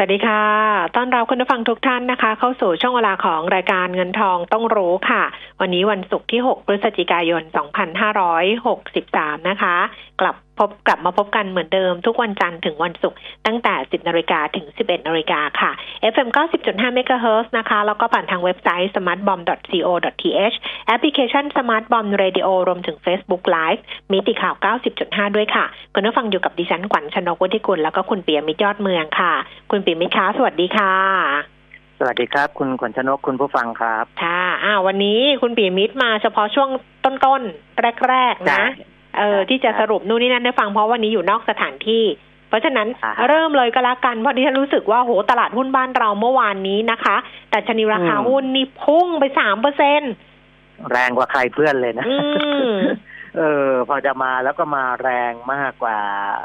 สวัสดีค่ะ ต้อนรับคุณผู้ฟังทุกท่านนะคะ เข้าสู่ช่วงเวลาของรายการเงินทองต้องรู้ค่ะ วันนี้วันศุกร์ที่ 6 พฤศจิกายน 2563 นะคะ กลับ พบกลับมาพบกันเหมือนเดิมทุกวันจันทร์ถึงวันศุกร์ตั้งแต่ 10นาฬิกาถึง 11นาฬิกาค่ะ FM 90.5 MHz นะคะ แล้วก็ผ่านทางเว็บไซต์ smartbomb.co.th แอปพลิเคชัน smartbomb radio รวมถึง Facebook Live มิติข่าว 90.5 ด้วยค่ะ คุณผู้ฟังอยู่กับดิฉันขวัญชนกวุฒิกุลแล้วก็คุณเปียมิตรยอดเมืองค่ะ คุณเปียมิตรคะสวัสดีค่ะสวัสดีครับ คุณขวัญชนกคุณผู้ฟังครับ ค่ะอ่าวันนี้คุณปีมิตรมาเฉพาะช่วงต้นๆแรก ๆ นะ เออที่จะสรุปนู่นนี่นั่นได้ฟังเพราะวันนี้อยู่นอกสถานที่ เพราะฉะนั้นอ่าเริ่มเลยก็แล้วกันเพราะที่ฉันรู้สึกว่าโหตลาดหุ้นบ้านเราเมื่อวานนี้นะคะแต่ชนิราคาอืมหุ้นนี่พุ่งไปสามเปอร์เซ็นต์แรงกว่าใครเพื่อนเลยนะอืมเออพอจะมาแล้วก็มาแรงมากกว่า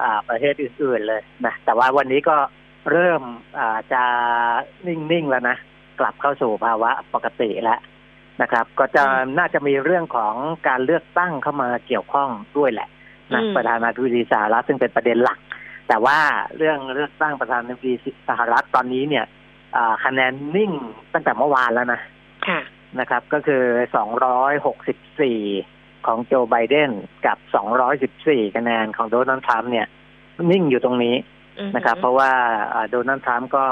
อ่าประเทศอื่นๆเลยนะแต่ว่าวันนี้ก็เริ่มอ่าจะนิ่งๆแล้วนะกลับเข้าสู่ภาวะปกติแล้ว นะครับ ก็จะอืมน่าจะมีเรื่องของการเลือกตั้งเข้ามาเกี่ยวข้องด้วยแหละนะอืมประธานาธิบดีสหรัฐซึ่งเป็นประเด็นหลัก แต่ว่าเรื่องเลือกตั้งประธานาธิบดีสหรัฐตอนนี้เนี่ยอ่าคะแนนนิ่งตั้งแต่เมื่อวานแล้วนะค่ะนะครับ ก็คือ 264 ของโจไบเดนกับ 214 คะแนนของโดนัลด์ทรัมป์เนี่ย นิ่งอยู่ตรงนี้อืมนะครับ เพราะว่าอ่าโดนัลด์ทรัมป์ก็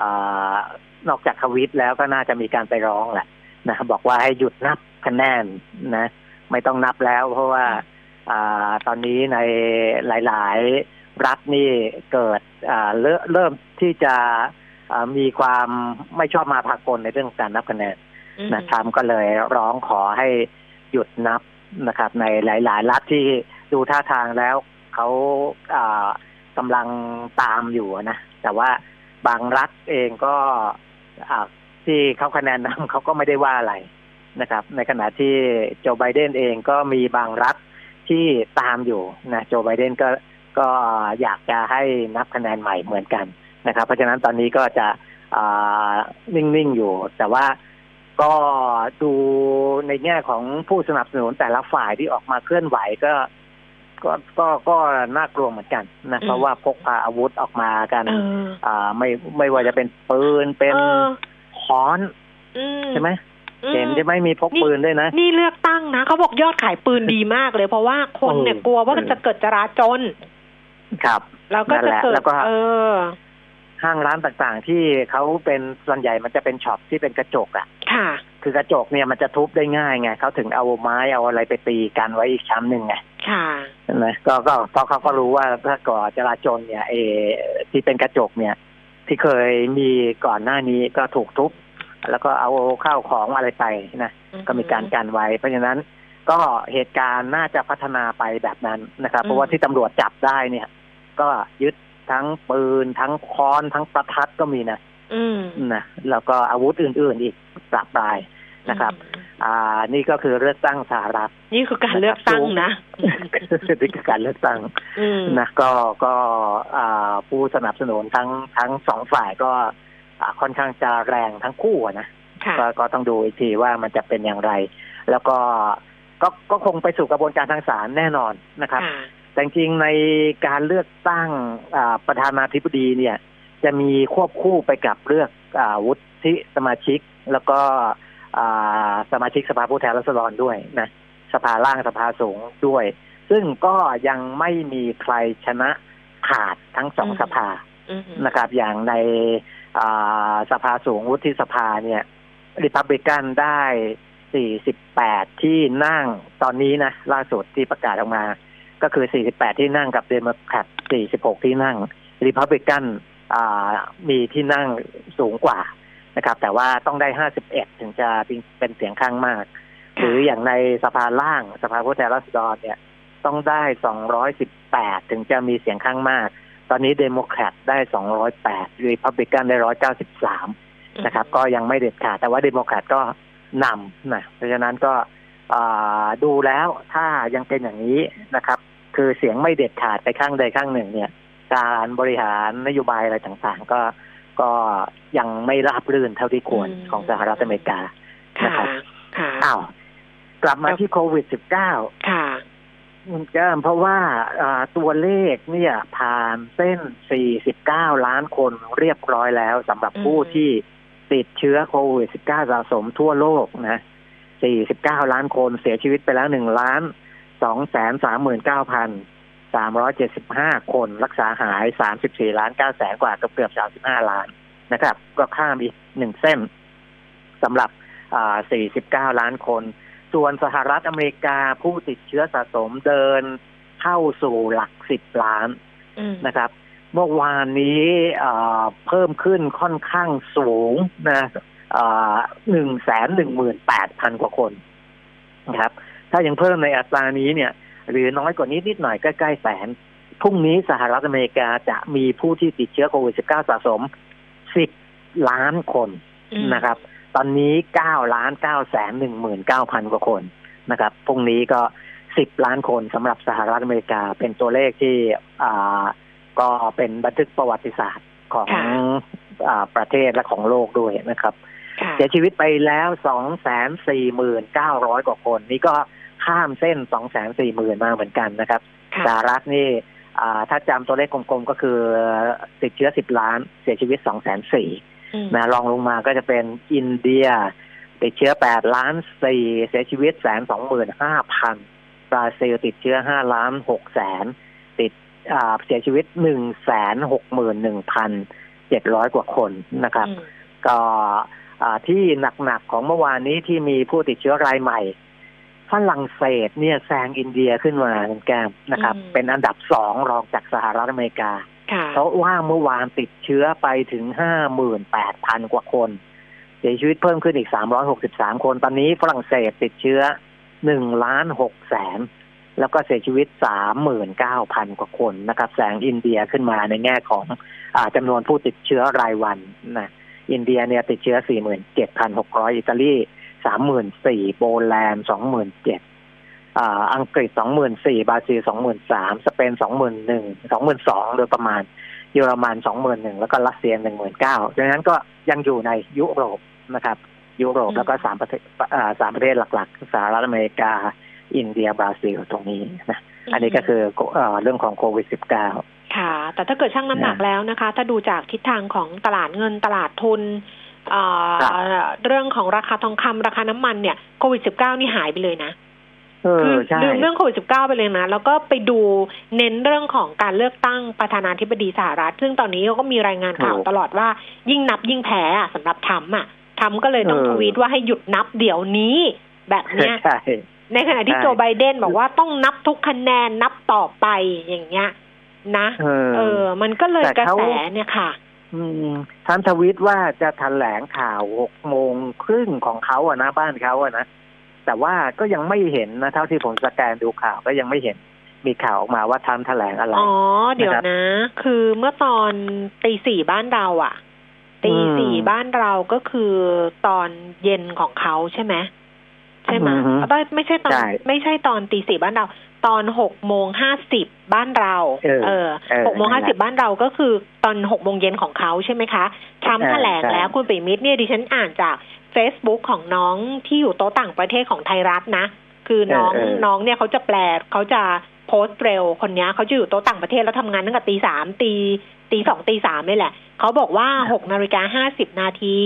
อ่านอกจากทวิตแล้วก็น่าจะมีการไปร้องแหละ นะบอกว่าให้หยุดนับคะแนนนะ ไม่ต้องนับแล้ว เพราะว่าอ่าตอนนี้ในหลาย ๆ รัฐนี่เกิดอ่าเริ่มเริ่มที่จะอ่ามีความไม่ชอบมาพากลในเรื่องการนับคะแนนอืมนะทรัมป์ก็เลยร้องขอให้หยุดนับนะครับ ในหลาย ๆ รัฐที่ดูท่าทางแล้วเขาอ่ากำลังตามอยู่นะ แต่ว่าบางรัฐเองก็อ่า ที่เขาคะแนนนำเขาก็ไม่ได้ว่าอะไรนะครับ ในขณะที่โจไบเดนเองก็มีบางรัฐที่ตามอยู่นะโจไบเดนก็ก็อยากจะให้นับคะแนนใหม่เหมือนกันนะครับ เพราะฉะนั้นตอนนี้ก็จะอ่านิ่ง ๆ อยู่ แต่ว่าก็ดูในแง่ของผู้สนับสนุนแต่ละฝ่ายที่ออกมาเคลื่อนไหวก็ก็ก็ก็น่ากลัวเหมือนกันนะเพราะว่าพกพาอาวุธออกมากันเอออ่า ไม่ไม่ว่าจะเป็นปืนเป็นเออ ค้อนอืมใช่ไหมอืเห็นใช่ไหมมีพกปืนด้วยนะ นี่เลือกตั้งนะเขาบอกยอดขายปืนดีมากเลย เพราะว่าคนเนี่ยเออกลัวว่าจะเกิดจราจน ครับ แล้วก็นั่นจะแหละเกิดแล้วก็เออห้างร้านต่างๆ ที่เขาเป็นส่วนใหญ่มันจะเป็นช็อปที่เป็นกระจกอะ ค่ะ คือกระจกเนี่ยมันจะทุบได้ง่ายไงเขาถึงเอาไม้เอาอะไรไปตีกันไว้อีกชั้นหนึ่งไง ค่ะนะก็ก็เพราะเขาก็รู้ว่าถ้าก่อจราจนเนี่ยเออที่เป็นกระจกเนี่ย ที่เคยมีก่อนหน้านี้ก็ถูกทุบแล้วก็เอาข้าวของอะไรไปนะก็มีการกันไว้ เพราะฉะนั้นก็เหตุการณ์น่าจะพัฒนาไปแบบนั้นนะครับ เพราะว่าที่ตำรวจจับได้เนี่ย ก็ยึดทั้งปืน ทั้งค้อนทั้งประทัดก็มีนะอืมนะแล้วก็อาวุธอื่น ๆ อีกปราบปรายนะครับ อ่า นี่ก็คือเลือกตั้งสหรัฐ นี่คือการเลือกตั้งนะนี่คือการเลือกตั้งอืมนะก็ก็อ่าผู้สนับสนุนทั้งทั้งสองฝ่ายก็อ่าค่อนข้างจะแรงทั้งคู่อะนะค่ะก็ก็ต้องดูอีกทีว่ามันจะเป็นอย่างไร แล้วก็ก็ก็คงไปสู่กระบวนการทางศาลแน่นอนนะครับค่ะแต่จริงๆในการเลือกตั้งอ่าประธานาธิบดีเนี่ย จะมีควบคู่ไปกับเลือกอาวุฒิสมาชิก แล้วก็อ่า สมาชิกสภาผู้แทนราษฎรด้วยนะสภาล่างสภาสูงด้วย ซึ่งก็ยังไม่มีใครชนะขาดทั้งสองอืมสภาอืมนะครับ อย่างในอ่าสภาสูงวุฒิสภาเนี่ยริพับลิกันได้ 48 ที่นั่งตอนนี้นะ ล่าสุดที่ประกาศออกมา ก็คือ 48 ที่นั่งกับเดโมแครต46 ที่นั่งริพับลิกันมีที่นั่งสูงกว่า นะครับ แต่ว่าต้องได้ 51 ถึงจะเป็นเสียงข้างมาก หรืออย่างในสภาล่างสภาผู้แทนราษฎรเนี่ย ต้องได้ 218 ถึงจะมีเสียงข้างมาก ตอนนี้เดโมแครตได้ 208รีพับลิกันได้ 193 นะครับ ก็ยังไม่เด็ดขาดแต่ว่าเดโมแครตก็นำนะเพราะฉะนั้นก็ดูแล้วถ้ายังเป็นอย่างนี้นะครับ คือเสียงไม่เด็ดขาดไปข้างใดข้างหนึ่งเนี่ย การบริหารนโยบายอะไรต่างๆ ก็ ก็ยังไม่ราบรื่นเท่าที่ควรของสหรัฐอเมริกานะครับอ้าวกลับมาที่โควิดสิบเก้าค่ะก็เพราะว่าตัวเลขเนี่ยผ่านเส้น 49 ล้านคนเรียบร้อยแล้วสำหรับผู้ที่ติดเชื้อโควิด 19 สะสมทั่วโลกนะ 49 ล้านคนเสียชีวิตไปแล้ว1ล้าน2แสน39,000 375 คนรักษาหาย 34 ล้าน9แสนกว่าเกือบเกือบ35 ล้านนะครับ ก็ข้ามอีกหนึ่งเส้นสำหรับ 49 ล้านคน ส่วนสหรัฐอเมริกาผู้ติดเชื้อสะสมเดินเข้าสู่หลักสิบล้านนะครับ เมื่อวานนี้เพิ่มขึ้นค่อนข้างสูงนะหนึ่งแสนหนึ่งหมื่นแปดพันกว่าคนนะครับ ถ้ายังเพิ่มในอัตรานี้เนี่ย หรือน้อยกว่านี้นิดหน่อยใกล้ๆแสนพรุ่งนี้สหรัฐอเมริกาจะมีผู้ที่ติดเชื้อโควิด -19 สะสมสิบล้านคนนะครับ ตอนนี้เก้าล้านเก้าแสนหนึ่งหมื่นเก้าพันกว่าคนนะครับ พรุ่งนี้ก็สิบล้านคนสำหรับสหรัฐอเมริกาเป็นตัวเลขที่อ่าก็เป็นบันทึกประวัติศาสตร์ของอประเทศและของโลกด้วยนะครับ เสียชีวิตไปแล้วสองแสนสี่หมื่นเก้าร้อยกว่าคน นี่ก็ ข้ามเส้นสองแสนสี่หมื่นมาเหมือนกันนะครับสหรัฐนี่ถ้าจำตัวเลขกลมๆ ก็คือติดเชื้อสิบล้าน เสียชีวิตสองแสนสี่นะรองลงมาก็จะเป็นอินเดีย ติดเชื้อแปดล้านสี่เสียชีวิตแสนสองหมื่นห้าพันบราซิลติดเชื้อห้าล้านหกแสนติดเสียชีวิตหนึ่งแสนหกหมื่นหนึ่งพันเจ็ดร้อยกว่าคนนะครับ ก็ที่หนักๆของเมื่อวานนี้ที่มีผู้ติดเชื้อรายใหม่ ฝรั่งเศสเนี่ยแซงอินเดียขึ้นมาแกมนะครับ เป็นอันดับสองรองจากสหรัฐอเมริกาเพราะว่าเมื่อวานติดเชื้อไปถึงห้าหมื่นแปดพันกว่าคน เสียชีวิตเพิ่มขึ้นอีกสามร้อยหกสิบสามคน ตอนนี้ฝรั่งเศสติดเชื้อหนึ่งล้านหกแสนแล้วก็เสียชีวิตสามหมื่นเก้าพันกว่าคนนะครับ แสงอินเดียขึ้นมาในแง่ของอจำนวนผู้ติดเชื้อรายวันนะอินเดียเนี่ยติดเชื้อสี่หมื่นเจ็ดพันหกร้อยอิตาลี สามหมื่นสี่โปแลนด์สองหมื่นเจ็ดอังกฤษสองหมื่นสี่บราซิลสองหมื่นสามสเปนสองหมื่นหนึ่งสองหมื่นสองโดยประมาณ เยอรมันสองหมื่นหนึ่งแล้วก็รัสเซียหนึ่งหมื่นเก้าดังนั้นก็ยังอยู่ในยุโรปนะครับ ยุโรปแล้วก็สามประเทศสามประเทศหลักๆสหรัฐอเมริกา อินเดียบราซิลตรงนี้นะอันนี้ก็คือเรื่องของโควิดสิบเก้าค่ะ แต่ถ้าเกิดช่างน้ำหนักแล้วนะคะ ถ้าดูจากทิศทางของตลาดเงินตลาดทุน เรื่องของราคาทองคำราคาน้ำมันเนี่ยโควิดสิบเก้านี่หายไปเลยนะคือลืมเรื่องโควิดสิบเก้าไปเลยนะ แล้วก็ไปดูเน้นเรื่องของการเลือกตั้งประธานาธิบดีสหรัฐ ซึ่งตอนนี้เขาก็มีรายงานข่าวตลอดว่า ยิ่งนับยิ่งแพ้สำหรับทำอะทำก็เลยต้องทวีตว่าให้หยุดนับเดี๋ยวนี้ แบบเนี้ยในขณะที่โจไบเดนบอกว่าต้องนับทุกคะแนนนับต่อไปอย่างเงี้ยนะ เออ มันก็เลยกระแสเนี่ยค่ะ ท่านทวิตว่าจะแถลงข่าวหกโมงครึ่งของเขาอะนะบ้านเขาอะนะแต่ว่าก็ยังไม่เห็นนะเท่าที่ผมสแกนดูข่าวก็ยังไม่เห็นมีข่าวออกมาว่าทำแถลงอะไร อ๋อ เดี๋ยวนะ คือเมื่อตอนตีสี่บ้านเราอะตีสี่บ้านเราก็คือตอนเย็นของเขาใช่ไหมใช่ไหมไม่ใช่ตอนไม่ใช่ตอนตีสี่บ้านเรา ตอนหกโมงห้าสิบบ้านเรา เออหกโมงห้าสิบบ้านเราก็คือตอนหกโมงเย็นของเขาใช่ไหมคะทำแถลงแล้วคุณปิมิตรเนี่ยดิฉันอ่านจาก Facebook ของน้องที่อยู่โต๊ะต่างประเทศของไทยรัฐนะ คือน้องน้องเนี่ยเขาจะแปลเขาจะโพสต์เร็วคนนี้เขาจะอยู่โต๊ะต่างประเทศแล้วทำงานตั้งแต่ตีสามตีตีสองตีสามนี่แหละ เขาบอกว่าหกนาฬิกาห้าสิบนาที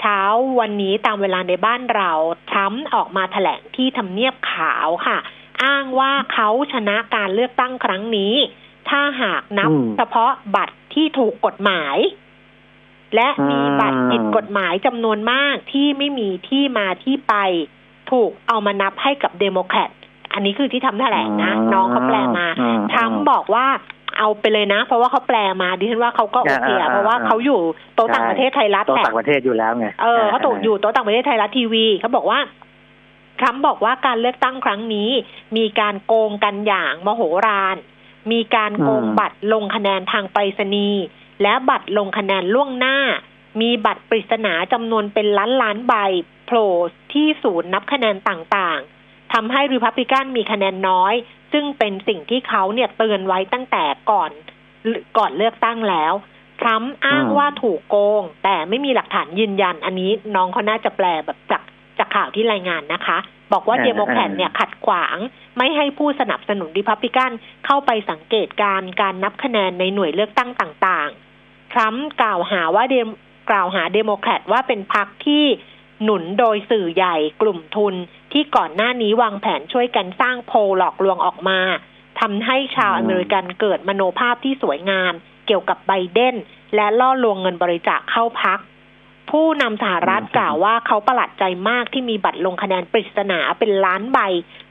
เช้าวันนี้ตามเวลาในบ้านเราทรัมป์ออกมาแถลงที่ทำเนียบขาวค่ะ อ้างว่าเขาชนะการเลือกตั้งครั้งนี้ ถ้าหากนับเฉพาะบัตรที่ถูกกฎหมาย และมีบัตรผิดกฎหมายจำนวนมากที่ไม่มีที่มาที่ไป ถูกเอามานับให้กับเดโมแครตอันนี้คือที่ทรัมป์แถลงนะ น้องเขาแปลมาทำบอกว่าเอาไปเลยนะ เพราะว่าเขาแปลมาดิฉันว่าเขาก็โอเคเพราะว่าเขาอยู่โต๊ะต่างประเทศไทยรัฐโต๊ะต่างประเทศอยู่แล้วไงเออเขาตกอยู่โต๊ะต่างประเทศไทยรัฐทีวีเขาบอกว่า ทรัมป์บอกว่าการเลือกตั้งครั้งนี้ มีการโกงกันอย่างมโหฬาร มีการโกงบัตรลงคะแนนทางไปรษณีย์และบัตรลงคะแนนล่วงหน้า มีบัตรปริศนาจำนวนเป็นล้านล้านใบพผล่ที่ศูนย์นับคะแนนตต่างๆทำให้ริพับลิกันมีคะแนนน้อย ซึ่งเป็นสิ่งที่เขาเนี่ยเตือนไว้ตั้งแต่ก่อนก่อนเลือกตั้งแล้วทรัมป์อ้างว่าถูกโกง แต่ไม่มีหลักฐานยืนยัน อันนี้น้องเขาน่าจะแปลแบบจาก จากข่าวที่รายงานนะคะ บอกว่าอ่าเดโมแครตเนี่ยขัดขวางไม่ให้ผู้สนับสนุนริพับลิกันเข้าไปสังเกตการณ์การนับคะแนนในหน่วยเลือกตั้งต่างๆ ทรัมป์กล่าวหาว่าเดมกล่าวหาเดโมแครตว่าเป็นพรรคที่หนุนโดยสื่อใหญ่กลุ่มทุนที่ก่อนหน้านี้วางแผนช่วยกันสร้างโพลหลอกลวงออกมาทำให้ชาวอืมอเมริกันเกิดมโนภาพที่สวยงาม เกี่ยวกับไบเดนและล่อลวงเงินบริจาคเข้าพัก ผู้นำสหรัฐกล่าวว่าเขาประหลาดใจมากที่มีบัตรลงคะแนนปริศนาเป็นล้านใบ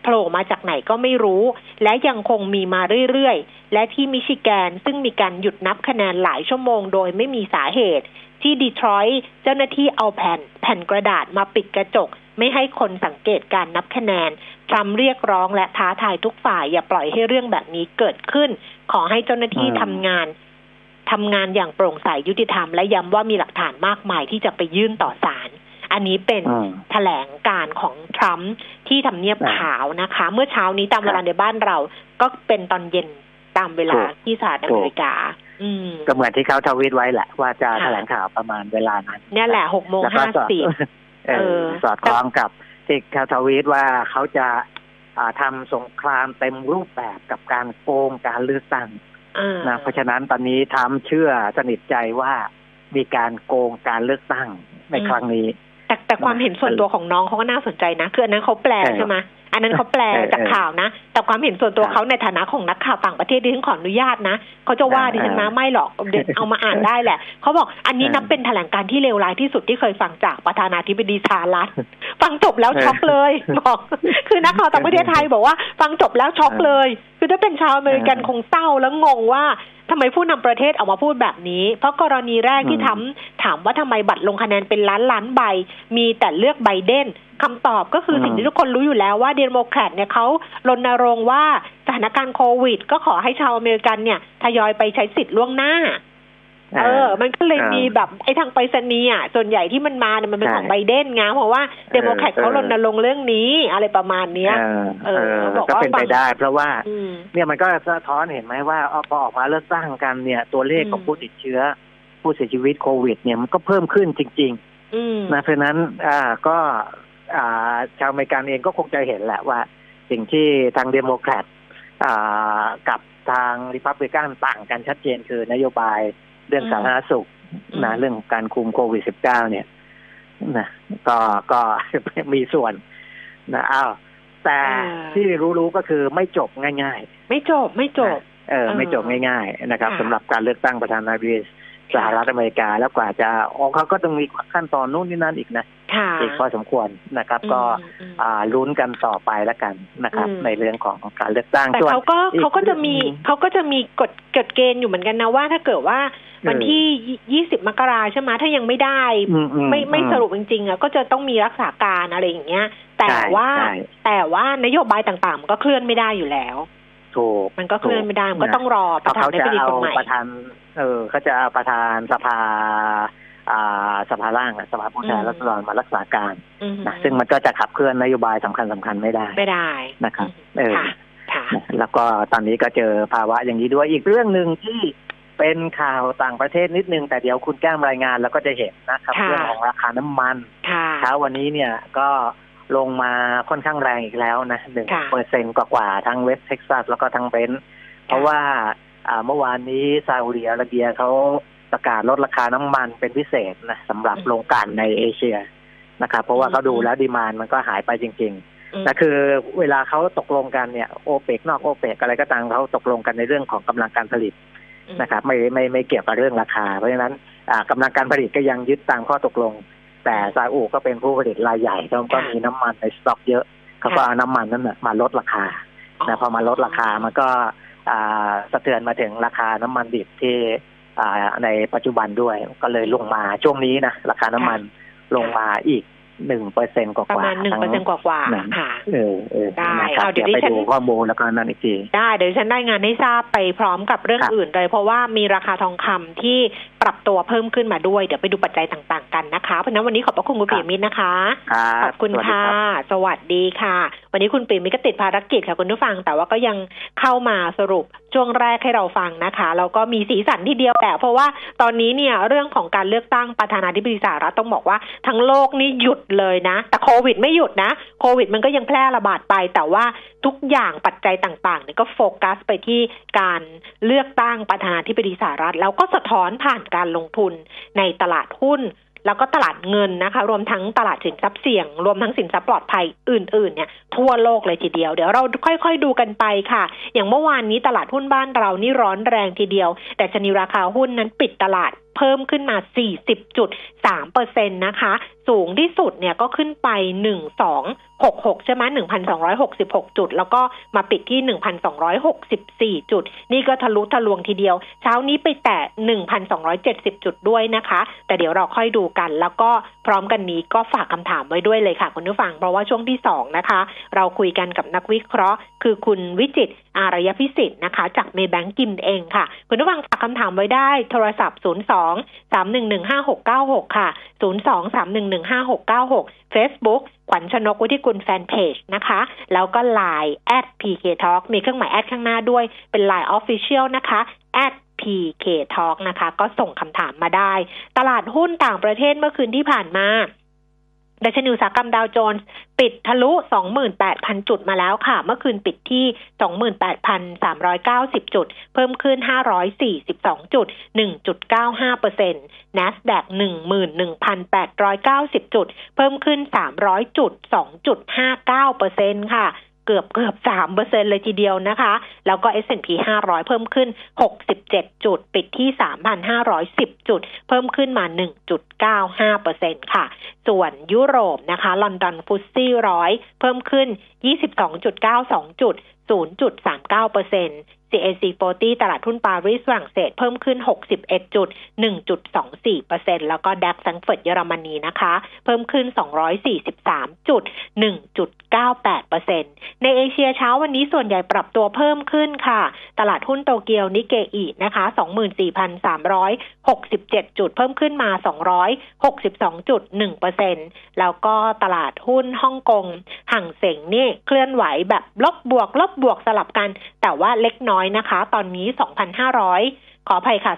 โผล่มาจากไหนก็ไม่รู้ และยังคงมีมาเรื่อยๆ และที่มิชิแกนซึ่งมีการหยุดนับคะแนนหลายชั่วโมงโดยไม่มีสาเหตุ ที่ดีทรอยต์เจ้าหน้าที่เอาแผ่นแผ่นกระดาษมาปิดกระจก ไม่ให้คนสังเกตการนับคะแนนทรัมป์เรียกร้องและท้าทายทุกฝ่ายอย่าปล่อยให้เรื่องแบบนี้เกิดขึ้น ขอให้เจ้าหน้าที่อืมทำงาน ทำงานอย่างโปร่งใสยุติธรรม และย้ำว่ามีหลักฐานมากมายที่จะไปยื่นต่อศาลอันนี้เป็นอืมแถลงการของทรัมป์ที่ทำเนียบอ่าขาวนะคะ เมื่อเช้านี้ตามครับเวลาในบ้านเรา ก็เป็นตอนเย็นตามเวลาถูกที่สหรัฐอถูกเมริกาอืมก็เหมือนที่เขาทวีตไว้แหละ ว่าจะค่ะแถลงข่าวประมาณเวลานั้นเนี่ยแหละหกโมงแล้วก็ห้าสอดสิบเอเอออสอดคล้องกับที่เขาทวีตว่าเขาจะอ่าทำสงครามเต็มรูปแบบกับการโกงการเลือกตั้ง นะเพราะฉะนั้นตอนนี้ทำเชื่อสนิทใจว่ามีการโกงการเลือกตั้งในครั้งนี้ แต่แต่ความเห็นส่วนตัวของน้องเขาก็น่าสนใจนะคืออันนั้นเขาแปลเออใช่ไหมอันนั้นเขาแปลเออจากข่าวนะ แต่ความเห็นส่วนตัวครับเขาในฐานะของนักข่าวต่างประเทศดิฉันขออนุญาตนะเขาจะว่าเออดิฉันมาเออไม่หรอกเดี๋ยวเอามาอ่านได้แหละเขาบอกอันนี้เออนับเป็นแถลงการที่เลวร้ายที่สุดที่เคยฟังจากประธานาธิบดีสหรัฐฟังจบแล้วเออช็อกเลยบอก คือนักข่าวต่างประเทศไทยบอกว่า ฟังจบแล้วช็อกเลย คือถ้าเป็นชาวอเมริกันเออคงเศร้าแล้วงงว่า ทำไมผู้นำประเทศออกมาพูดแบบนี้ เพราะกรณีแรกที่อืมทำถามว่าทำไมบัตรลงคะแนนเป็นล้านล้านใบ มีแต่เลือกไบเดนคำตอบก็คืออมสิ่งที่ทุกคนรู้อยู่แล้วว่าเดโมแครตเนี่ยเขารณรงค์ว่าสถานการณ์โควิด ก็ขอให้ชาวอเมริกันเนี่ยทยอยไปใช้สิทธิ์ล่วงหน้า เออ มันก็เลยเออมีแบบไอ้ทางไปรษณีย์อะส่วนใหญ่ที่มันมาเนี่ยมันเป็นใช่ของไบเดนไงเพราะว่าเดโมแครตเออเขารณรงค์เรื่องนี้ อะไรประมาณเนี้ยเออเอเอออบอกก็ว่าเป็นไปฟังได้ เพราะว่าอืมเนี่ยมันก็สะท้อนเห็นไหมว่าเอาพอออกมาเลือกตั้งกันเนี่ย ตัวเลขอืมของผู้ติดเชื้อ ผู้เสียชีวิตโควิด เนี่ยมันก็เพิ่มขึ้นจริงอืมๆนะเพราะฉะนั้นอ่าก็อ่าชาวอเมริกันเองก็คงจะเห็นแหละว่า สิ่งที่ทางเดโมแครตอ่ากับทางริพับลิกันต่างกันชัดเจนคือนโยบาย เรื่องอืมสาธารณสุขอืมนะเรื่องของการคุมโควิด -19 เนี่ยนะก็ก็มีส่วนนะอ้าวแต่ที่รู้ๆก็คือไม่จบง่าย ๆ ไม่จบไม่จบ เออเออไม่จบง่าย ๆ นะครับค่ะสำหรับการเลือกตั้งประธานาธิบดี สหรัฐอเมริกาแล้วกว่าจะออกเขาก็ต้องมีขั้นตอนนู่นนี่นั่นอีกนะค่ะอีกพอสมควรนะครับ ก็อืมอืมอ่าลุ้นกันต่อไปแล้วกันนะครับอืมในเรื่องของการเลือกตั้งแต่ส่วนเขาก็อีกเขาก็จะมีอืมเขาก็จะมีกฎกฎเกณฑ์อยู่เหมือนกันนะว่าถ้าเกิดว่าวันเออที่ยี่สิบมกราใช่ไหมถ้ายังไม่ได้อือืไม่ไม่อืสรุปจริงๆอะก็จะต้องมีรักษาการอะไรอย่างเงี้ย แต่ใช่ว่าใช่แต่ว่านโยบายต่างๆ มันก็เคลื่อนไม่ได้อยู่แล้วถูกมันก็เคลื่อนไม่ได้มันก็ต้องรอเพประราะธาเขานาธิจะบดีเอาคนใหม่ประธาน เออเขาจะเอาประธานสภาอ่าสภาล่างอะสภาผู้แทนอืมรัษฎรมารักษาการอืมนะซึ่งมันก็จะขับเคลื่อนนโยบายสำคัญสำคัญไม่ได้ไม่ได้นะครับอืมเออค่ะค่ะนะแล้วก็ตอนนี้ก็เจอภาวะอย่างนี้ด้วยอีกเรื่องหนึ่งที่เป็นข่าวต่างประเทศนิดนึง แต่เดี๋ยวคุณแก้มรายงานแล้วก็จะเห็นนะครับค่ะเรื่องของราคาน้ำมันค่ะเช้าวันนี้เนี่ยก็ลงมาค่อนข้างแรงอีกแล้วนะหนึ่งค่ะเปอร์เซ็นต์กว่าๆทั้งเวสต์เท็กซัสแล้วก็ทั้งเบรนท์เพราะว่าอ่า เมื่อวานนี้ซาอุดิอาระเบียเขาประกาศลดราคาน้ำมันเป็นพิเศษนะสำหรับอืมโรงกลั่นในเอเชียนะครับเพราะว่าเขาดูอืมแล้ว demand มันก็หายไปจริงๆอืมแต่คือเวลาเขาตกลงกันเนี่ยโอเปกนอกโอเปกอะไรก็ตามเขาตกลงกันในเรื่องของกำลังการผลิตนะครับไม่ไม่ไม่เกี่ยวกับเรื่องราคา เพราะฉะนั้นอ่ากำลังการผลิตก็ยังยึดตามข้อตกลง แต่ซาอุก็เป็นผู้ผลิตรายใหญ่เขาก็มีน้ำมันในสต็อกเยอะเขาก็เอาน้ำมันนั้นนะมาลดราคานะพอมาลดราคามันก็อ่า สะเทือนมาถึงราคาน้ำมันดิบที่ในปัจจุบันด้วยก็เลยลงมาช่วงนี้นะราคาน้ำมันลงมาอีก หนึ่งเปอร์เซ็นกว่าประมาณหนึ่งเปอร์เซ็นกว่าๆค่ะเออเออได้นะครับเอาเดี๋เดี๋ยยววดิไปฉันดูข้อมูลแล้วก็นั่นอีกทีได้เดี๋ยวฉันได้งานให้ทราบไปพร้อมกับเรื่องครับอื่นเลย เพราะว่ามีราคาทองคำที่ปรับตัวเพิ่มขึ้นมาด้วย เดี๋ยวไปดูปัจจัยต่างๆกันนะคะ เพราะฉะนั้นวันนี้ขอบพระคุณคุณครับปิยมิตรนะคะครับขอบคุณสวัสดีค่ะรับสวัสดีค่ะ วันนี้คุณปิ่มมิตรก็ติดภารกิจค่ะคุณผู้ฟัง แต่ว่าก็ยังเข้ามาสรุปช่วงแรกให้เราฟังนะคะแล้วก็มีสีสันที่เดียวแต่เพราะว่าตอนนี้เนี่ยเรื่องของการเลือกตั้งประธานาธิบดีสหรัฐต้องบอกว่าทั้งโลกนี่หยุดเลยนะ แต่โควิดไม่หยุดนะ โควิดมันก็ยังแพร่ระบาดไป แต่ว่าทุกอย่างปัจจัยต่างๆเนี่ยก็โฟกัสไปที่การเลือกตั้งประธานาธิบดีสหรัฐ แล้วก็สะท้อนผ่านการลงทุนในตลาดหุ้นแล้วก็ตลาดเงินนะคะ รวมทั้งตลาดสินทรัพย์เสี่ยง รวมทั้งสินทรัพย์ปลอดภัยอื่น ๆ เนี่ย ทั่วโลกเลยทีเดียว เดี๋ยวเราค่อย ๆ ดูกันไปค่ะ อย่างเมื่อวานนี้ตลาดหุ้นบ้านเรานี่ร้อนแรงทีเดียว แต่ชนีราคาหุ้นนั้นปิดตลาดเพิ่มขึ้นมา 40.3เอร์เซ็นนะคะ สูงที่สุดเนี่ยก็ขึ้นไป 1266 ใช่ไหม1,266 จุด แล้วก็มาปิดที่ 1,264 จุด นี่ก็ทะลุทะลวงทีเดียว เช้านี้ไปแตะ 1,270 จุดด้วยนะคะ แต่เดี๋ยวเราค่อยดูกัน แล้วก็พร้อมกันนี้ก็ฝากคำถามไว้ด้วยเลยค่ะ คุณผู้ฟัง เพราะว่าช่วงที่ 2 นะคะ เราคุยกันกับนักวิเคราะห์ คือคุณวิจิตอารยพิสิทธิ์นะคะ จากเมย์แบงกิมเองค่ะ คุณผู้ฟังฝากคำถามไว้ได้โทรศัพท์ 02องสามหนึ่งหนึ่งห้าหกเก้าหกค่ะศูนย์สองสามหนึ่งหนึ่งห้าหกเก้าหกเฟซบุ๊กขวัญชนกวุฒิกุลแฟนเพจนะคะ แล้วก็ Line at PK Talk มีเครื่องหมายแอดข้างหน้าด้วยเป็น Line Official นะคะ at PK Talk นะคะ ก็ส่งคำถามมาได้ ตลาดหุ้นต่างประเทศเมื่อคืนที่ผ่านมา ดัชนีอุตสาหกรรมดาวโจนส์ปิดทะลุ 28,000 จุดมาแล้วค่ะ เมื่อคืนปิดที่ 28,390 จุด เพิ่มขึ้น 542 จุด 1.95%เซ็นต์ NASDAQ 11,890 จุด เพิ่มขึ้น 300 จุด 2.59%ค่ะ เกือบเกือบสามเปอร์เซ็นเลยทีเดียวนะคะ แล้วก็ S&P 500 เพิ่มขึ้น 67 จุด ปิดที่ 3,510 จุด เพิ่มขึ้นมา 1.95เปอร์เซ็นค่ะ ส่วนยุโรปนะคะ ลอนดอนฟุตซี่ร้อยเพิ่มขึ้น 22.92 จุด 0.39เปอร์เซ็นต์ CAC 40 ตลาดหุ้นปารีสฝรั่งเศสเพิ่มขึ้น 61จุด1.24เปอร์เซ็นต์แล้วก็แดกซ์แฟรงก์เฟิร์ตเยอรมนีนะคะ เพิ่มขึ้น 243จุด1.98เปอร์เซ็นต์ในเอเชียเช้าวันนี้ส่วนใหญ่ปรับตัวเพิ่มขึ้นค่ะ ตลาดหุ้นโตเกียวนิเกอีนะคะ 24,367 จุด เพิ่มขึ้นมา 262.1เปอร์เซ็นต์แล้วก็ตลาดหุ้นฮ่องกงห่างเสงนี่เคลื่อนไหวแบบลบบวก ลบบวกสลับกัน แต่ว่าเล็กน้อยนะคะ ตอนนี้ 2,500 ขออภัยค่ะ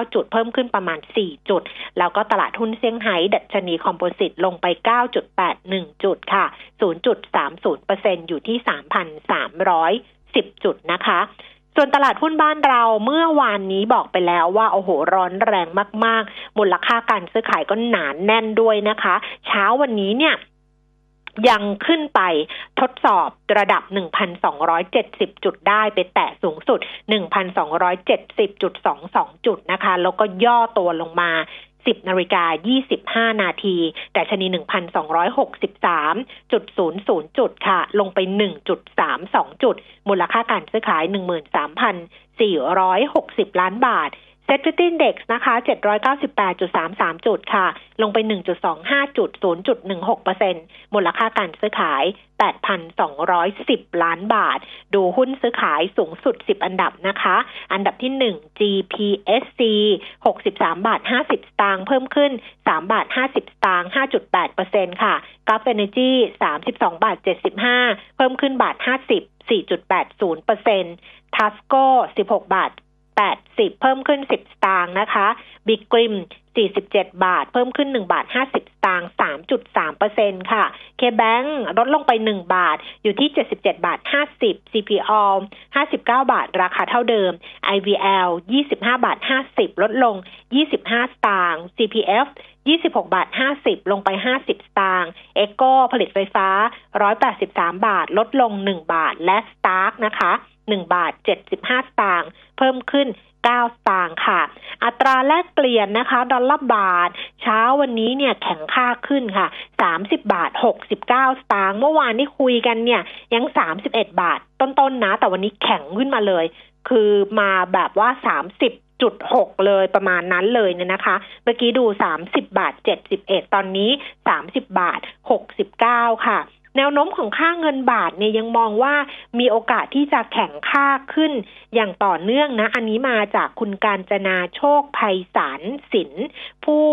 25,699 จุด เพิ่มขึ้นประมาณ 4 จุด แล้วก็ตลาดหุ้นเซี่ยงไฮ้ดัชนีคอมโพสิตลงไป 9.81 จุดค่ะ 0.30%อยู่ที่ 3,310 จุดนะคะส่วนตลาดหุ้นบ้านเราเมื่อวานนี้บอกไปแล้วว่าโอ้โหร้อนแรงมาก ๆ มูลค่าการซื้อขายก็หนานแน่นด้วยนะคะ เช้าวันนี้เนี่ย ยังขึ้นไปทดสอบระดับ 1,270 จุดได้ไปแตะสูงสุด 1,270.22 จุดนะคะ แล้วก็ย่อตัวลงมา 10นาฬิกา25 นาทีแต่ชนี 1,263.00 จุดค่ะ ลงไป 1.32 จุด มูลค่าการซื้อขาย 13,460 ล้านบาท SET fifty index นะคะ 798.33 จุดค่ะ ลงไป 1.25 จุด 0.16เปอร์เซ็นต์มูลค่าการซื้อขาย 8,210 ล้านบาท ดูหุ้นซื้อขายสูงสุด 10 อันดับนะคะ อันดับที่ 1 GPSC 63 บาท 50 สตางค์เพิ่มขึ้น 3 บาท 50 สตางค์ 5.8เปอร์เซ็นต์ค่ะ Gulf Energy 32 บาท 75 เพิ่มขึ้นบาท 50 4.80เปอร์เซ็นทัสโก้16 บาท 80 เพิ่มขึ้น 10 สตางค์นะคะบิกริม 47 บาท เพิ่มขึ้น 1 บาท 50 สตางค์3.3เปอร์เซ็นค่ะเคแบงลดลงไป 1 บาทอยู่ที่ 77 บาท 50 CPO 59 บาท ราคาเท่าเดิม IVL 25 บาท 50 ลดลง 25 สตางค์ CPF 26 บาท 50 ลงไป 50 สตางค์เอโกผลิตไฟฟ้า 183 บาท ลดลง 1 บาท และสตาร์กนะคะ 1 บาท 75 สตางค์เพิ่มขึ้น 9 สตางค์ค่ะ อัตราแลกเปลี่ยนนะคะ ดอลลาร์บาท เช้าวันนี้เนี่ยแข็งค่าขึ้นค่ะ 30 บาท 69 สตางค์เมื่อวานที่คุยกันเนี่ย ยัง 31 บาท ต้นๆนนะ แต่วันนี้แข็งขึ้นมาเลย คือมาแบบว่า 30จุดหกเลยประมาณนั้นเลยเนี่ยนะคะ เมื่อกี้ดูสามสิบบาทเจ็ดสิบเอ็ดตอนนี้สามสิบบาทหกสิบเก้าค่ะ แนวโน้มของค่าเงินบาทเนี่ยยังมองว่ามีโอกาสที่จะแข็งค่าขึ้นอย่างต่อเนื่องนะ อันนี้มาจากคุณการจนาโชคภัยสารสิน ผู้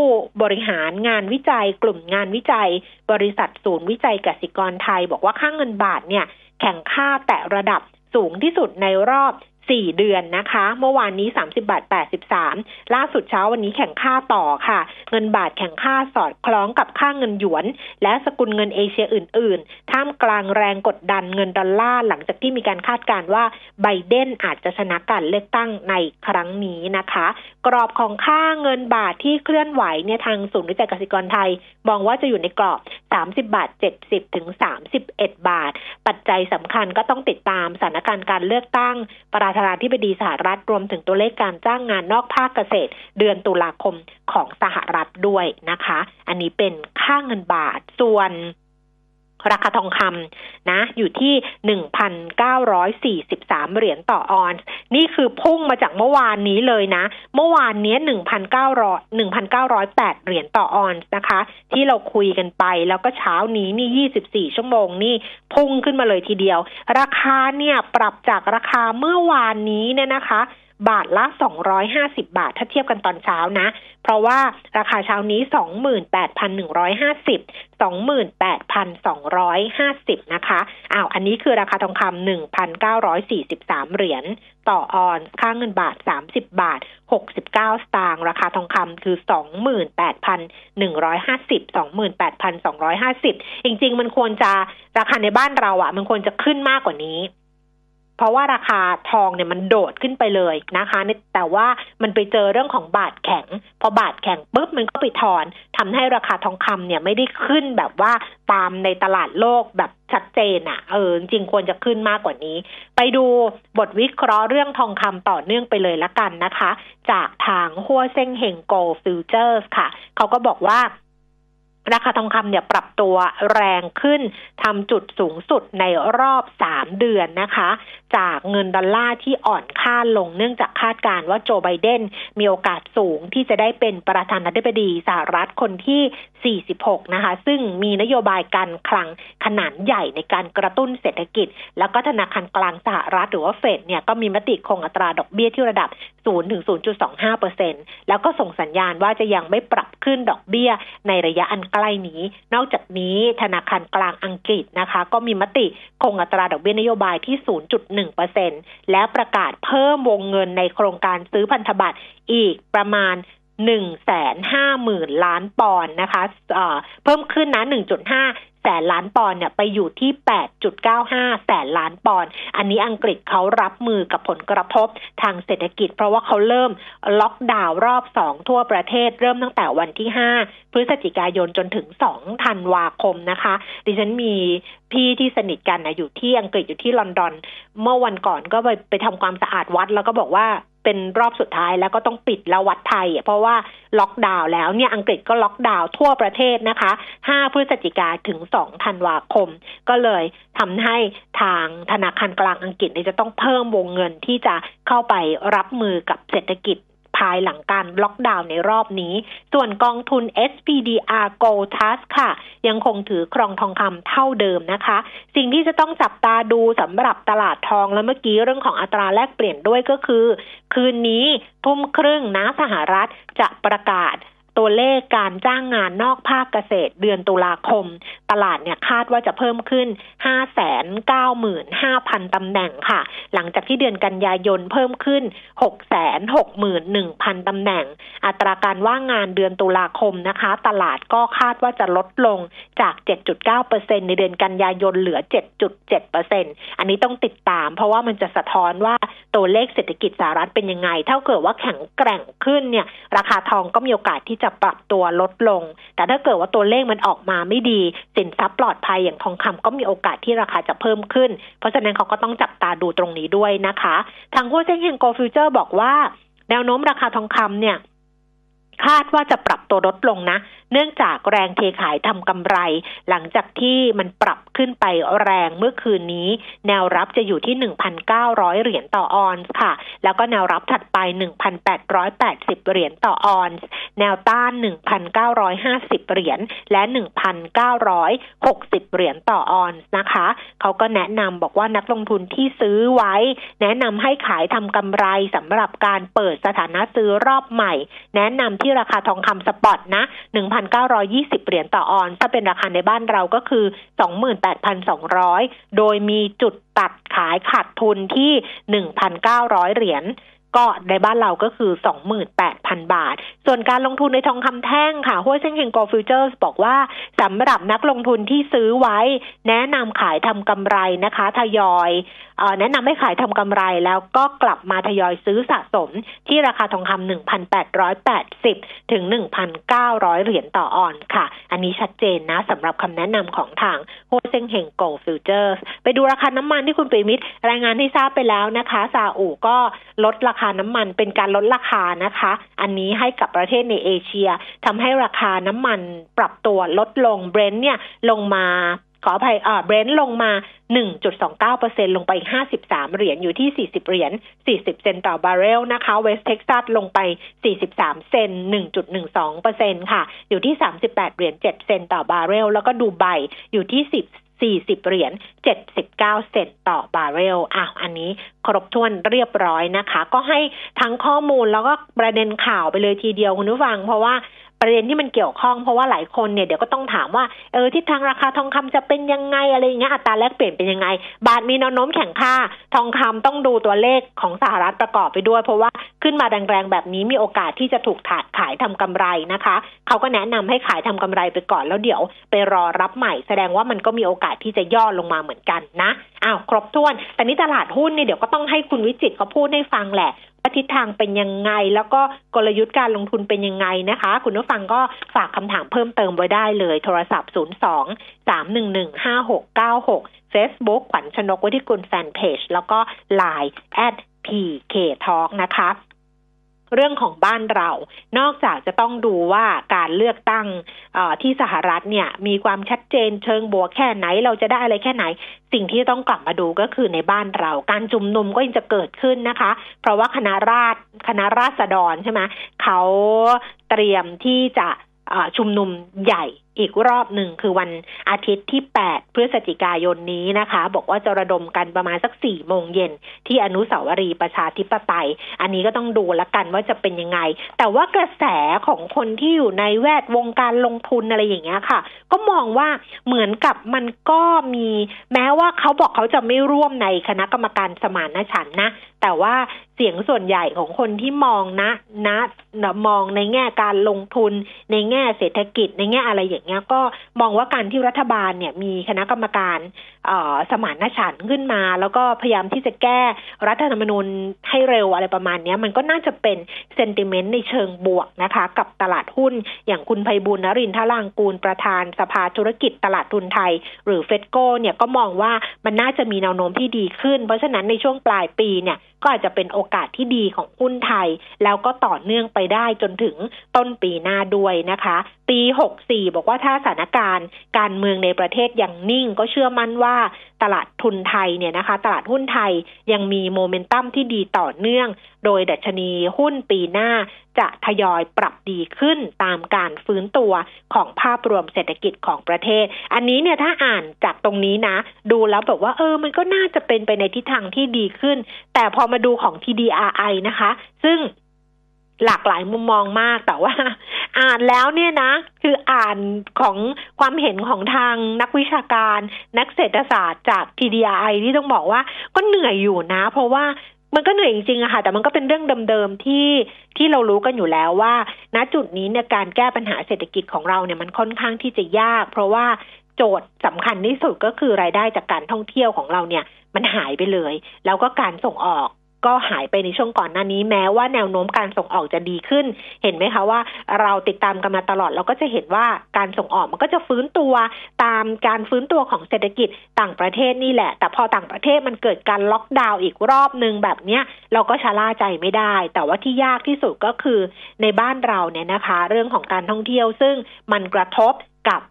บริหารงานวิจัย กลุ่มงานวิจัย บริษัทศูนย์วิจัยกสิกรไทย บอกว่าค่าเงินบาทเนี่ยแข่งค่าแต่ระดับสูงที่สุดในรอบ 4 เดือนนะคะ เมื่อวานนี้ 30บาท83 ล่าสุดเช้าวันนี้แข่งค่าต่อค่ะ เงินบาทแข่งค่าสอดคล้องกับค่าเงินหยวน และสกุลเงินเอเชียอื่น ๆ ท่ามกลางแรงกดดันเงินดอลลาร์หลังจากที่มีการคาดการณ์ว่าไบเดนอาจจะชนะการเลือกตั้งในครั้งนี้นะคะ กรอบของค่าเงินบาทที่เคลื่อนไหวเนี่ยทางศูนย์วิจัยกสิกรไทย มองว่าจะอยู่ในกรอบ 30 บาท 70 ถึง 31 บาท ปัจจัยสำคัญก็ต้องติดตามสถานการณ์การเลือกตั้งประธานาธิบดีสหรัฐรวมถึงตัวเลขการจ้างงานนอกภาคเกษตร เดือนตุลาคมของสหรัฐด้วยนะคะ อันนี้เป็นค่าเงินบาทส่วน ราคาทองคำนะ อยู่ที่ 1,943 เหรียญต่อออนซ์นี่คือพุ่งมาจากเมื่อวานนี้เลยนะ เมื่อวานนี้ 1,900 1,908 เหรียญต่อออนซ์นะคะ ที่เราคุยกันไปแล้วก็เช้านี้นี่ 24 ชั่วโมงนี่พุ่งขึ้นมาเลยทีเดียว ราคาเนี่ยปรับจากราคาเมื่อวานนี้เนี่ยนะคะ บาทละ 250 บาท ถ้าเทียบกันตอนเช้านะ เพราะว่าราคาเช้านี้ 28,150 28,250 นะคะอ้าวอันนี้คือราคาทองคำ1,943 เหรียญต่อออนค่าเงินบาท 30 บาท 69 สตางค์ราคาทองคำคือ 28,150 28,250 จริง ๆ มันควรจะราคาในบ้านเราอะ่ะ มันควรจะขึ้นมากกว่านี้ เพราะว่าราคาทองเนี่ยมันโดดขึ้นไปเลยนะคะ แต่ว่ามันไปเจอเรื่องของบาทแข็ง พอบาทแข็งปุ๊บมันก็ไปถอนทำให้ราคาทองคำเนี่ยไม่ได้ขึ้นแบบว่าตามในตลาดโลกแบบชัดเจนอะ่ะเออจริงควรจะขึ้นมากกว่านี้ ไปดูบทวิเคราะห์เรื่องทองคำต่อเนื่องไปเลยละกันนะคะ จากทางฮั่วเซ่งเฮง Gold Futures ค่ะ เขาก็บอกว่า ราคาทองคำเนี่ยปรับตัวแรงขึ้นทำจุดสูงสุดในรอบ 3 เดือนนะคะ จากเงินดอลลาร์ที่อ่อนค่าลงเนื่องจากคาดการณ์ว่าโจไบเดนมีโอกาสสูงที่จะได้เป็นประธานาธิบดีสหรัฐคนที่ 46 นะคะ ซึ่งมีนโยบายการคลังขนาดใหญ่ในการกระตุ้นเศรษฐกิจ แล้วก็ธนาคารกลางสหรัฐหรือว่าเฟดเนี่ยก็มีมติคงอัตราดอกเบี้ยที่ระดับ 0 ถึง 0.25เปอร์เซ็นแล้วก็ส่งสัญญาณว่าจะยังไม่ปรับขึ้นดอกเบี้ยในระยะอันใกใกล้นี้ นอกจากนี้ธนาคารกลางอังกฤษนะคะ ก็มีมติคงอัตราดอกเบี้ยนโยบายที่ 0.1%และประกาศเพิ่มวงเงินในโครงการซื้อพันธบัตรอีกประมาณหนึ่งแสนห้าหมื่นล้านปอนด์นะคะะเพิ่มขึ้นนะหนึ่งจุดห้าแสนล้านปอนด์เนี่ยไปอยู่ที่ 8.95 แสนล้านปอนด์อันนี้อังกฤษเขารับมือกับผลกระทบทางเศรษฐกิจ เพราะว่าเขาเริ่มล็อกดาวน์รอบ 2 ทั่วประเทศ เริ่มตั้งแต่วันที่ 5 พฤศจิกายนจนถึง 2 ธันวาคมนะคะ ดิฉันมี พี่ที่สนิทกันนะอยู่ที่อังกฤษอยู่ที่ลอนดอน เมื่อวันก่อนก็ไปไปทำความสะอาดวัด แล้วก็บอกว่าเป็นรอบสุดท้ายแล้วก็ต้องปิดแล้ววัดไทย เพราะว่าล็อกดาวน์แล้วเนี่ยอังกฤษก็ล็อกดาวน์ทั่วประเทศนะคะ 5 พฤศจิกาถึง 2 ธันวาคม ก็เลยทำให้ทางธนาคารกลางอังกฤษจะต้องเพิ่มวงเงินที่จะเข้าไปรับมือกับเศรษฐกิจ ภายหลังการล็อกดาวน์ในรอบนี้ ส่วนกองทุน SPDR Gold Trust ค่ะ ยังคงถือครองทองคำเท่าเดิมนะคะ สิ่งที่จะต้องจับตาดูสำหรับตลาดทองและเมื่อกี้เรื่องของอัตราแลกเปลี่ยนด้วยก็คือ คืนนี้ทุ่มครึ่งนะสหรัฐจะประกาศ ตัวเลขการจ้างงานนอกภาคเกษตรเดือนตุลาคม ตลาดเนี่ยคาดว่าจะเพิ่มขึ้น 595,000 ตำแหน่งค่ะ หลังจากที่เดือนกันยายนเพิ่มขึ้น 661,000 ตำแหน่ง อัตราการว่างงานเดือนตุลาคมนะคะ ตลาดก็คาดว่าจะลดลงจาก 7.9%ในเดือนกันยายนเหลือ 7.7%อันนี้ต้องติดตาม เพราะว่ามันจะสะท้อนว่าตัวเลขเศรษฐกิจสหรัฐเป็นยังไง ถ้าเกิดว่าแข็งแกร่งขึ้นเนี่ย ราคาทองก็มีโอกาสที่จะปรับตัวลดลง แต่ถ้าเกิดว่าตัวเลขมันออกมาไม่ดี สินทรัพย์ปลอดภัยอย่างทองคำก็มีโอกาสที่ราคาจะเพิ่มขึ้น เพราะฉะนั้นเขาก็ต้องจับตาดูตรงนี้ด้วยนะคะ ทางฮั่วเซ่งเฮง Gold Futures บอกว่าแนวโน้มราคาทองคำเนี่ย คาดว่าจะปรับตัวลดลงนะ เนื่องจากแรงเทขายทำกำไร หลังจากที่มันปรับขึ้นไปแรงเมื่อคืนนี้ แนวรับจะอยู่ที่ 1,900 เหรียญต่อออนซ์ค่ะ แล้วก็แนวรับถัดไป 1,880 เหรียญต่อออนซ์แนวต้าน 1,950 เหรียญและ 1,960 เหรียญต่อออนซ์นะคะ เขาก็แนะนำบอกว่านักลงทุนที่ซื้อไว้ แนะนำให้ขายทำกำไรสำหรับการเปิดสถานะซื้อรอบใหม่ แนะนำที่ราคาทองคำ spot นะ1,920 เหรียญต่อออนซ์ ถ้าเป็นราคาในบ้านเราก็คือ 28,200 โดยมีจุดตัดขายขาดทุนที่ 1,900 เหรียญ ก็ในบ้านเราก็คือ 28,000 บาท ส่วนการลงทุนในทองคำแท่งค่ะฮั่วเซ่งเฮงโกลด์ฟิวเจอร์สบอกว่าสำหรับนักลงทุนที่ซื้อไว้ แนะนำขายทำกำไรนะคะทยอยอแนะนำให้ขายทำกำไรแล้วก็กลับมาทยอยซื้อสะสมที่ราคาทองคำ1,880 ถึง 1,900 เหรียญต่อออนซ์ค่ะ อันนี้ชัดเจนนะสำหรับคำแนะนำของทางฮั่วเซ่งเฮงโกลด์ฟิวเจอร์สไปดูราคาน้ำมันที่คุณปรีมิตรรายงานที่ทราบไปแล้วนะคะซาอุก็ลดราคาคาน้ำมันเป็นการลดราคานะคะ อันนี้ให้กับประเทศในเอเชียทำให้ราคาน้ำมันปรับตัวลดลงเบรนท์เนี่ยลงมาขออภัยอ่าเบรนท์ลงมา 1.29%ลงไป 53 เหรียญ อยู่ที่ 40 เหรียญ 40 เซนต์ต่อบาร์เรลนะคะ เวสเท็กซัสลงไป 43 เซนต์1.12%ค่ะ อยู่ที่ 38 เหรียญ 7 เซนต์ต่อบาร์เรล แล้วก็ดูไบอยู่ที่ 10 40 เหรียญ 79 เซนต์ต่อบาร์เรลอะอันนี้ครบถ้วนเรียบร้อยนะคะ ก็ให้ทั้งข้อมูลแล้วก็ประเด็นข่าวไปเลยทีเดียวคุณผู้ฟัง เพราะว่า ประเด็นที่มันเกี่ยวข้องเพราะว่าหลายคนเนี่ยเดี๋ยวก็ต้องถามว่าเออทิศทางราคาทองคำจะเป็นยังไงอะไรอย่างเงี้ยอัตราแลกเปลี่ยนเป็นยังไง บาทมีแนวโน้มแข่งค่า ทองคำต้องดูตัวเลขของสหรัฐประกอบไปด้วย เพราะว่าขึ้นมาแรงๆแบบนี้มีโอกาสที่จะถูกถาดขายทำกำไรนะคะเขาก็แนะนำให้ขายทำกำไรไปก่อนแล้วเดี๋ยวไปรอรับใหม่ แสดงว่ามันก็มีโอกาสที่จะย่อลงมาเหมือนกันนะอ้าวครบถ้วน แต่นี้ตลาดหุ้นเนี่ยเดี๋ยวก็ต้องให้คุณวิจิตเขาพูดให้ฟังแหละว่าทิศทางเป็นยังไง แล้วก็กลยุทธ์การลงทุนเป็นยังไงนะคะ คุณผู้ฟังก็ฝากคำถามเพิ่มเติมไว้ได้เลย โทรศัพท์ 02 311 5696 Facebook ขวัญชนกวิทิกุลแฟนเพจแล้วก็ Line at PK Talk นะคะ เรื่องของบ้านเรา นอกจากจะต้องดูว่าการเลือกตั้งที่สหรัฐเนี่ยมีความชัดเจนเชิงบวกแค่ไหนเราจะได้อะไรแค่ไหน สิ่งที่ต้องกลับมาดูก็คือในบ้านเรา การจุมนุมก็ยังจะเกิดขึ้นนะคะ เพราะว่าคณะราษคณะราษฎรใช่ไหมเขาเตรียมที่จะชุมนุมใหญ่ อีกรอบหนึ่งคือวันอาทิตย์ที่ 8 พฤศจิกายนนี้นะคะ บอกว่าจะระดมกันประมาณสัก 4 โมงเย็น ที่อนุสาวรีย์ประชาธิปไตย อันนี้ก็ต้องดูละกันว่าจะเป็นยังไง แต่ว่ากระแสของคนที่อยู่ในแวดวงการลงทุนอะไรอย่างเงี้ยค่ะ ก็มองว่าเหมือนกับมันก็มีแม้ว่าเขาบอกเขาจะไม่ร่วมในคณะกรรมการสมานฉันนะ แต่ว่าเสียงส่วนใหญ่ของคนที่มองนะนะมองในแง่การลงทุน ในแง่เศรษฐกิจในแง่อะไรอย่างเงี้ยก็มองว่าการที่รัฐบาลเนี่ยมีคณะกรรมการสมานฉันท์ขึ้นมา แล้วก็พยายามที่จะแก้รัฐธรรมนูญให้เร็วอะไรประมาณนี้มันก็น่าจะเป็นเซนติเมนต์ในเชิงบวกนะคะ กับตลาดหุ้นอย่างคุณไพบุญนรินทรางกูลประธานสภาธุรกิจตลาดทุนไทย หรือเฟดโกเนี่ยก็มองว่ามันน่าจะมีแนวโน้มที่ดีขึ้น เพราะฉะนั้นในช่วงปลายปีเนี่ย ก็อาจจะเป็นโอกาสที่ดีของหุ้นไทย แล้วก็ต่อเนื่องไปได้จนถึงต้นปีหน้าด้วยนะคะ ปี 64 บอกว่าถ้าสถานการณ์การเมืองในประเทศยังนิ่ง ก็เชื่อมั่นว่า ตลาดทุนไทยเนี่ยนะคะ ตลาดหุ้นไทยยังมีโมเมนตัมที่ดีต่อเนื่อง โดยดัชนีหุ้นปีหน้าจะทยอยปรับดีขึ้นตามการฟื้นตัวของภาพรวมเศรษฐกิจของประเทศ อันนี้เนี่ยถ้าอ่านจากตรงนี้นะ ดูแล้วแบบว่าเออ มันก็น่าจะเป็นไปในทิศทางที่ดีขึ้น แต่พอมาดูของ TDRI นะคะ ซึ่ง หลากหลายมุมมองมากแต่ว่า อ่านแล้วเนี่ยนะ คืออ่านของความเห็นของทางนักวิชาการ นักเศรษฐศาสตร์จาก TDI ที่ต้องบอกว่าก็เหนื่อยอยู่นะ เพราะว่ามันก็เหนื่อยจริงๆอะค่ะ แต่มันก็เป็นเรื่องเดิมๆที่ที่เรารู้กันอยู่แล้วว่า ณจุดนี้เนี่ยการแก้ปัญหาเศรษฐกิจของเราเนี่ยมันค่อนข้างที่จะยาก เพราะว่าโจทย์สำคัญที่สุดก็คือรายได้จากการท่องเที่ยวของเราเนี่ย มันหายไปเลย แล้วก็การส่งออก ก็หายไปในช่วงก่อนหน้านี้แม้ว่าแนวโน้มการส่งออกจะดีขึ้น เห็นไหมคะว่าเราติดตามกันมาตลอดเราก็จะเห็นว่าการส่งออกมันก็จะฟื้นตัวตามการฟื้นตัวของเศรษฐกิจต่างประเทศนี่แหละ แต่พอต่างประเทศมันเกิดการล็อกดาวน์อีกรอบหนึ่งแบบเนี้ยเราก็ชะล่าใจไม่ได้ แต่ว่าที่ยากที่สุดก็คือในบ้านเราเนี่ยนะคะ เรื่องของการท่องเที่ยวซึ่งมันกระทบกับ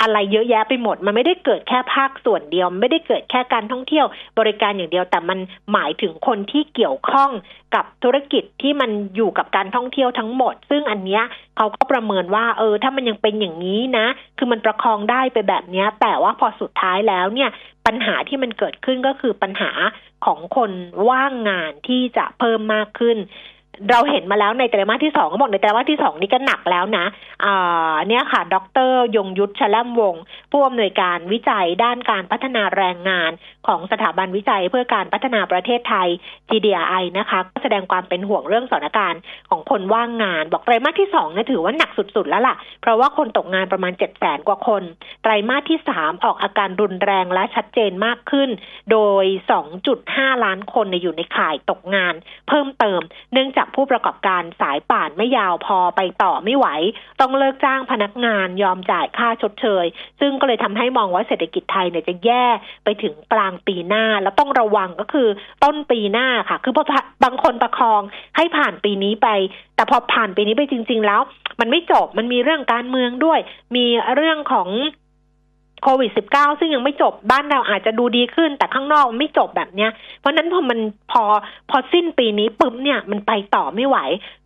อะไรเยอะแยะไปหมด มันไม่ได้เกิดแค่ภาคส่วนเดียว ไม่ได้เกิดแค่การท่องเที่ยวบริการอย่างเดียว แต่มันหมายถึงคนที่เกี่ยวข้องกับธุรกิจที่มันอยู่กับการท่องเที่ยวทั้งหมด ซึ่งอันเนี้ยเขาก็ประเมินว่า เออ ถ้ามันยังเป็นอย่างนี้นะ คือมันประคองได้ไปแบบเนี้ย แต่ว่าพอสุดท้ายแล้วเนี่ย ปัญหาที่มันเกิดขึ้นก็คือปัญหาของคนว่างงานที่จะเพิ่มมากขึ้น เราเห็นมาแล้วในไตรมาสที่สองเขาบอกในไตรมาสที่สองนี่ก็หนักแล้วนะอ่าเนี่ยค่ะ ดร ยงยุทธชล่มวงผู้อำนวยการวิจัยด้านการพัฒนาแรงงานของสถาบันวิจัยเพื่อการพัฒนาประเทศไทย TDI นะคะก็แสดงความเป็นห่วงเรื่องสถานการณ์ของคนว่างงาน บอกไตรมาสที่สองเนี่ยถือว่าหนักสุดๆแล้วล่ะ เพราะว่าคนตกงานประมาณเจ็ดแสนกว่าคน ไตรมาสที่สามออกอาการรุนแรงและชัดเจนมากขึ้น โดย 2.5 ล้านคนอยู่ในข่ายตกงาน เพิ่มเติม เนื่องจากผู้ประกอบการสายป่านไม่ยาวพอไปต่อไม่ไหว ต้องเลิกจ้างพนักงานยอมจ่ายค่าชดเชย ซึ่งก็เลยทำให้มองว่าเศรษฐกิจไทยเนี่ยจะแย่ไปถึงกลางปีหน้า แล้วต้องระวังก็คือต้นปีหน้าค่ะ คือพอบางคนประคองให้ผ่านปีนี้ไป แต่พอผ่านปีนี้ไปจริง ๆ แล้ว มันไม่จบมันมีเรื่องการเมืองด้วย มีเรื่องของ โควิด -19 ซึ่งยังไม่จบบ้านเราอาจจะดูดีขึ้น แต่ข้างนอกไม่จบแบบเนี้ย เพราะนั้นพอมันพอพอสิ้นปีนี้ปุ๊บเนี่ยมันไปต่อไม่ไหว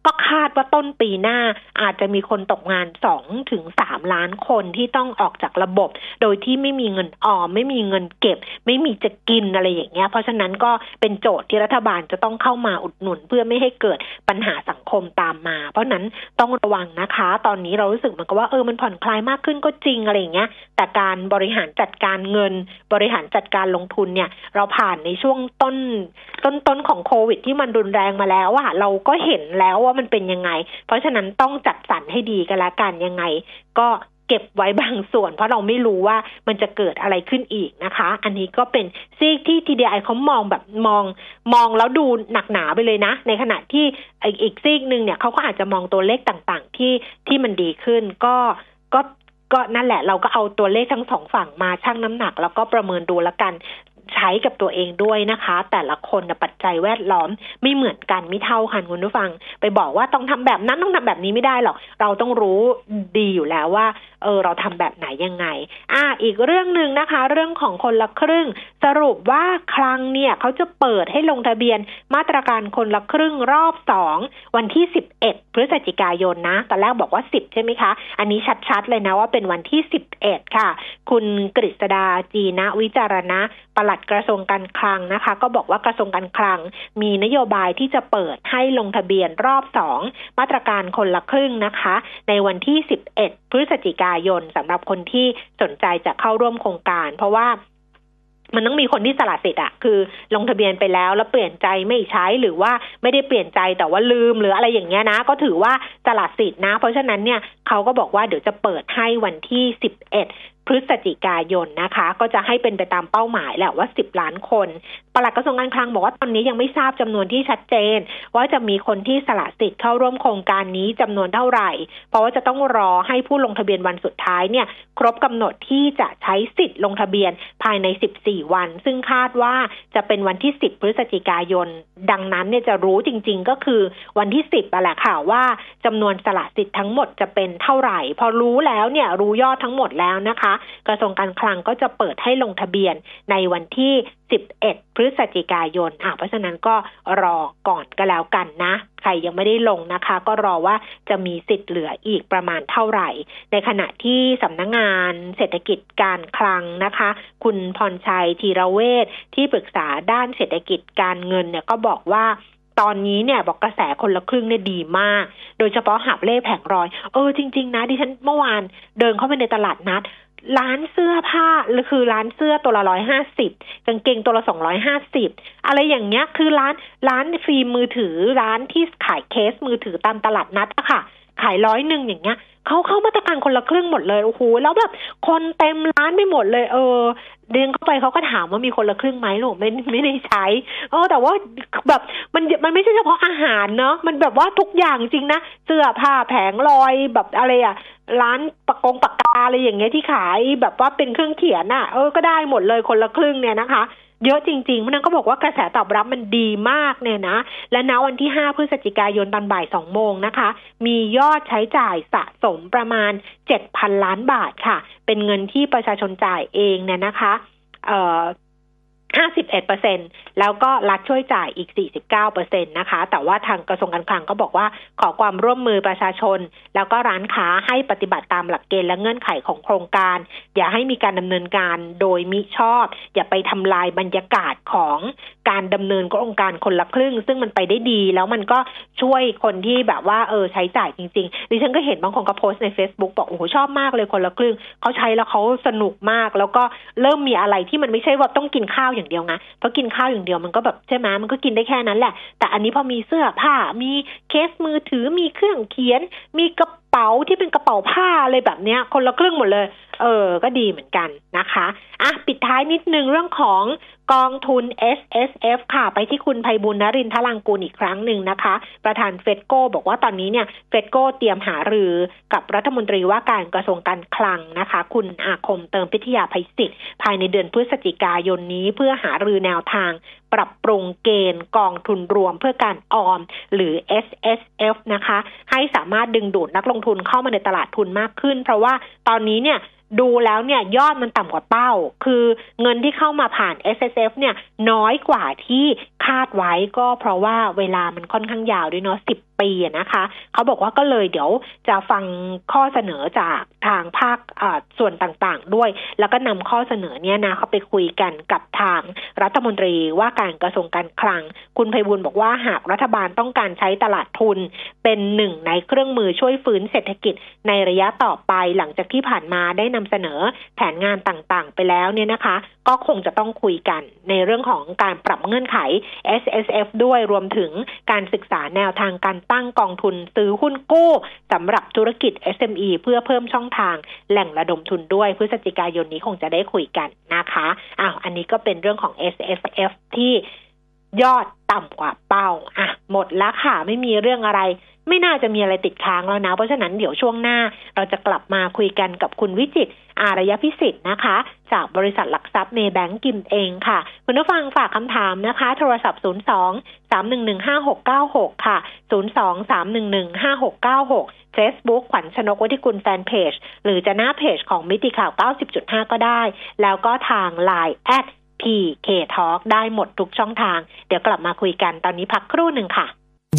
ก็คาดว่าต้นปีหน้าอาจจะมีคนตกงานสองถึงสามล้านคนที่ต้องออกจากระบบ โดยที่ไม่มีเงินออม ไม่มีเงินเก็บ ไม่มีจะกินอะไรอย่างเงี้ย เพราะฉะนั้นก็เป็นโจทย์ที่รัฐบาลจะต้องเข้ามาอุดหนุน เพื่อไม่ให้เกิดปัญหาสังคมตามมา เพราะนั้นต้องระวังนะคะ ตอนนี้เรารู้สึกเหมือนกับว่าเออมันผ่อนคลายมากขึ้นก็จริงอะไรอย่างเงี้ย แต่การบริหารจัดการเงิน บริหารจัดการลงทุนเนี่ย เราผ่านในช่วงต้นต้นต้นของโควิด ที่มันรุนแรงมาแล้วอะเราก็เห็นแล้วว่ามันเป็นยังไง เพราะฉะนั้นต้องจัดสรรให้ดีกันละกันยังไง ก็เก็บไว้บางส่วน เพราะเราไม่รู้ว่ามันจะเกิดอะไรขึ้นอีกนะคะ อันนี้ก็เป็นซีกที่ TDI เขามองแบบมองมองแล้วดูหนักหนาไปเลยนะ ในขณะที่อีกซีกหนึ่งเนี่ยเขาก็อาจจะมองตัวเลขต่างๆ ที่ที่มันดีขึ้น ก็ก็ก็นั่นแหละเราก็เอาตัวเลขทั้งสองฝั่งมาชั่งน้ำหนัก แล้วก็ประเมินดูแล้วกัน ใช้กับตัวเองด้วยนะคะ แต่ละคนปัจจัยแวดล้อมไม่เหมือนกันไม่เท่ากันคุณผู้ฟัง ไปบอกว่าต้องทำแบบนั้นต้องทำแบบนี้ไม่ได้หรอก เราต้องรู้ดีอยู่แล้วว่า เออเราทำแบบไหนยังไง อ่า อีกเรื่องหนึ่งนะคะ เรื่องของคนละครึ่ง สรุปว่าครั้งเนี่ยเขาจะเปิดให้ลงทะเบียนมาตรการคนละครึ่งรอบสองวันที่สิบเอ็ดพฤศจิกายนนะ ตอนแรกบอกว่าสิบใช่ไหมคะ อันนี้ชัดๆเลยนะว่าเป็นวันที่สิบเอ็ดค่ะ คุณกฤษดาจีนะวิจารณะปลัดกระทรวงการคลังนะคะ ก็บอกว่ากระทรวงการคลัง มีนโยบายที่จะเปิดให้ลงทะเบียนรอบสองมาตรการคนละครึ่งนะคะ ในวันที่สิบเอ็ดพฤศจิกายนสำหรับคนที่สนใจจะเข้าร่วมโครงการ เพราะว่ามันต้องมีคนที่สละสิทธิ์อะคือ ลงทะเบียนไปแล้วแล้วเปลี่ยนใจไม่ใช้หรือว่าไม่ได้เปลี่ยนใจแต่ว่าลืมหรืออะไรอย่างเงี้ยนะ ก็ถือว่าสละสิทธิ์นะ เพราะฉะนั้นเนี่ยเขาก็บอกว่าเดี๋ยวจะเปิดให้วันที่สิบเอ็ดพฤศจิกายนนะคะ ก็จะให้เป็นไปตามเป้าหมายแหละว่า 10 ล้านคน ปลัดกระทรวงการคลังบอกว่าตอนนี้ยังไม่ทราบจำนวนที่ชัดเจน ว่าจะมีคนที่สละสิทธิ์เข้าร่วมโครงการนี้จำนวนเท่าไหร่ เพราะว่าจะต้องรอให้ผู้ลงทะเบียนวันสุดท้ายเนี่ย ครบกำหนดที่จะใช้สิทธิ์ลงทะเบียนภายใน 14 วัน ซึ่งคาดว่าจะเป็นวันที่ 10 พฤศจิกายน ดังนั้นเนี่ยจะรู้จริง ๆ ก็คือวันที่ 10อะแหละค่ะว่าจำนวนสละสิทธิ์ทั้งหมดจะเป็นเท่าไหร่ พอรู้แล้วเนี่ยรู้ยอดทั้งหมดแล้วนะคะกระทรวงการคลังก็จะเปิดให้ลงทะเบียนในวันที่ 11 พฤศจิกายนอะเพราะฉะนั้นก็รอก่อนก็แล้วกันนะ ใครยังไม่ได้ลงนะคะ ก็รอว่าจะมีสิทธิ์เหลืออีกประมาณเท่าไหร่ ในขณะที่สำนักงงานเศรษฐกิจการคลังนะคะ คุณพรชัยธีรเวทที่ปรึกษาด้านเศรษฐกิจการเงินเนี่ยก็บอกว่าตอนนี้เนี่ยบอกกระแสคนละครึ่งเนี่ยดีมาก โดยเฉพาะหับเล่แผงรอย เออจริง ๆ นะดิฉันเมื่อวานเดินเข้าไปในตลาดนัด ร้านเสื้อผ้าหรือคือร้านเสื้อตัวละร้อยห้าสิบกางเกงตัวละสองร้อยห้าสิบอะไรอย่างเงี้ยคือร้านร้านฟิล์มมือถือร้านที่ขายเคสมือถือตามตลาดนัดอะค่ะ ขายร้อยหนึ่งอย่างเงี้ยเขาเข้ามาตรการคนละครึ่งหมดเลยโอ้โหแล้วแบบคนเต็มร้านไม่หมดเลย เออเดินเข้าไปเขาก็ถามว่ามีคนละครึ่งไหมหรือไม่ไม่ได้ใช้เออแต่ว่าแบบมันมันไม่ใช่เฉพาะอาหารเนาะมันแบบว่าทุกอย่างจริงนะเสื้อผ้าแผงลอยแบบอะไรอะร้านปากกงปากกาอะไรอย่างเงี้ยที่ขายแบบว่าเป็นเครื่องเขียนอะเออก็ได้หมดเลยคนละครึ่งเนี่ยนะคะ เยอะจริงๆมันก็บอกว่ากระแสตอบรับมันดีมากเนี่ยนะ และณวันที่ 5 พฤศจิกายนตอนบ่าย 2 โมงนะคะ มียอดใช้จ่ายสะสมประมาณ 7,000 ล้านบาทค่ะ เป็นเงินที่ประชาชนจ่ายเองเนี่ยนะคะ เอ่อ 51เปอร์เซ็นแล้วก็รัฐช่วยจ่ายอีก 49เปอร์เซ็นะคะ แต่ว่าทางกระทรวงการคลังก็บอกว่าขอความร่วมมือประชาชน แล้วก็ร้านค้าให้ปฏิบัติตามหลักเกณฑ์และเงื่อนไขของโครงการ อย่าให้มีการดำเนินการโดยมิชอบ อย่าไปทำลายบรรยากาศของการดำเนินโครงการคนละครึ่ง ซึ่งมันไปได้ดี แล้วมันก็ช่วยคนที่แบบว่าเออใช้จ่ายจริงๆดิฉันก็เห็นบางคนก็โพสต์ใน Facebook บอกโอ้โหชอบมากเลยคนละครึ่งเขาใช้แล้วเขาสนุกมาก แล้วก็เริ่มมีอะไรที่มันไม่ใช่ว่าต้องกินข้าวอย่างเดียวไงเพราะกินข้าวอย่างเดียวมันก็แบบใช่ไหมมันก็กินได้แค่นั้นแหละ แต่อันนี้พอมีเสื้อผ้า มีเคสมือถือ มีเครื่องเขียน มีกระเป๋าที่เป็นกระเป๋าผ้าอะไรแบบเนี้ย คนละครึ่งหมดเลย เออ ก็ดีเหมือนกันนะคะ อะ ปิดท้ายนิดนึงเรื่องของ กองทุน S S F ค่ะ ไปที่คุณภัยบุญนรินทลังกูลอีกครั้งหนึ่งนะคะ ประธานเฟดโกบอกว่าตอนนี้เนี่ยเฟดโกเตรียมหารือกับรัฐมนตรีว่าการกระทรวงการคลังนะคะ คุณอาคมเติมพิทยาภัยศิษย์ภายในเดือนพฤศจิกายนนี้เพื่อหารือแนวทางปรับปรุงเกณฑ์กองทุนรวมเพื่อการออม หรือ S S F นะคะ ให้สามารถดึงดูดนักลงทุนเข้ามาในตลาดทุนมากขึ้น เพราะว่าตอนนี้เนี่ย ดูแล้วเนี่ยยอดมันต่ำกว่าเป้า คือเงินที่เข้ามาผ่าน S S F เนี่ยน้อยกว่าที่คาดไว้ก็เพราะว่าเวลามันค่อนข้างยาวด้วยเนาะสิบ ปีนะคะเขาบอกว่าก็เลยเดี๋ยวจะฟังข้อเสนอจากทางภาคส่วนต่างๆ ด้วย แล้วก็นำข้อเสนอเนี่ยนะเขาไปคุยกันกับทางรัฐมนตรีว่าการกระทรวงการคลัง คุณไพบุญบอกว่าหากรัฐบาลต้องการใช้ตลาดทุน เป็นหนึ่งในเครื่องมือช่วยฟื้นเศรษฐกิจในระยะต่อไปหลังจากที่ผ่านมาได้นำเสนอแผนงานต่างๆ ไปแล้วเนี่ยนะคะ ก็คงจะต้องคุยกันในเรื่องของการปรับเงื่อนไข S S F ด้วยรวมถึงการศึกษาแนวทางการตั้งกองทุนซื้อหุ้นกู้สำหรับธุรกิจ SME เพื่อเพิ่มช่องทางแหล่งระดมทุนด้วยพฤศจิกายนนี้คงจะได้คุยกันนะคะอ้าวอันนี้ก็เป็นเรื่องของ S S F ที่ยอดต่ำกว่าเป้า อะ หมดแล้วค่ะ ไม่มีเรื่องอะไร ไม่น่าจะมีอะไรติดค้างแล้วนะ เพราะฉะนั้นเดี๋ยวช่วงหน้าเราจะกลับมาคุยกันกับคุณวิจิตอารยพิสิทธิ์นะคะ จากบริษัทหลักทรัพย์เมแบงก์กิมเองค่ะ คุณผู้ฟังฝากคำถามนะคะ โทรศัพท์ 02 311 5696 ค่ะ 02 311 5696 Facebook ขวัญชนกวัติกุลแฟนเพจ หรือจะหน้าเพจของมิติข่าว 90.5 ก็ได้ แล้วก็ทาง Line แอด PK Talk ได้หมดทุกช่องทาง เดี๋ยวกลับมาคุยกันตอนนี้พักครู่หนึ่งค่ะ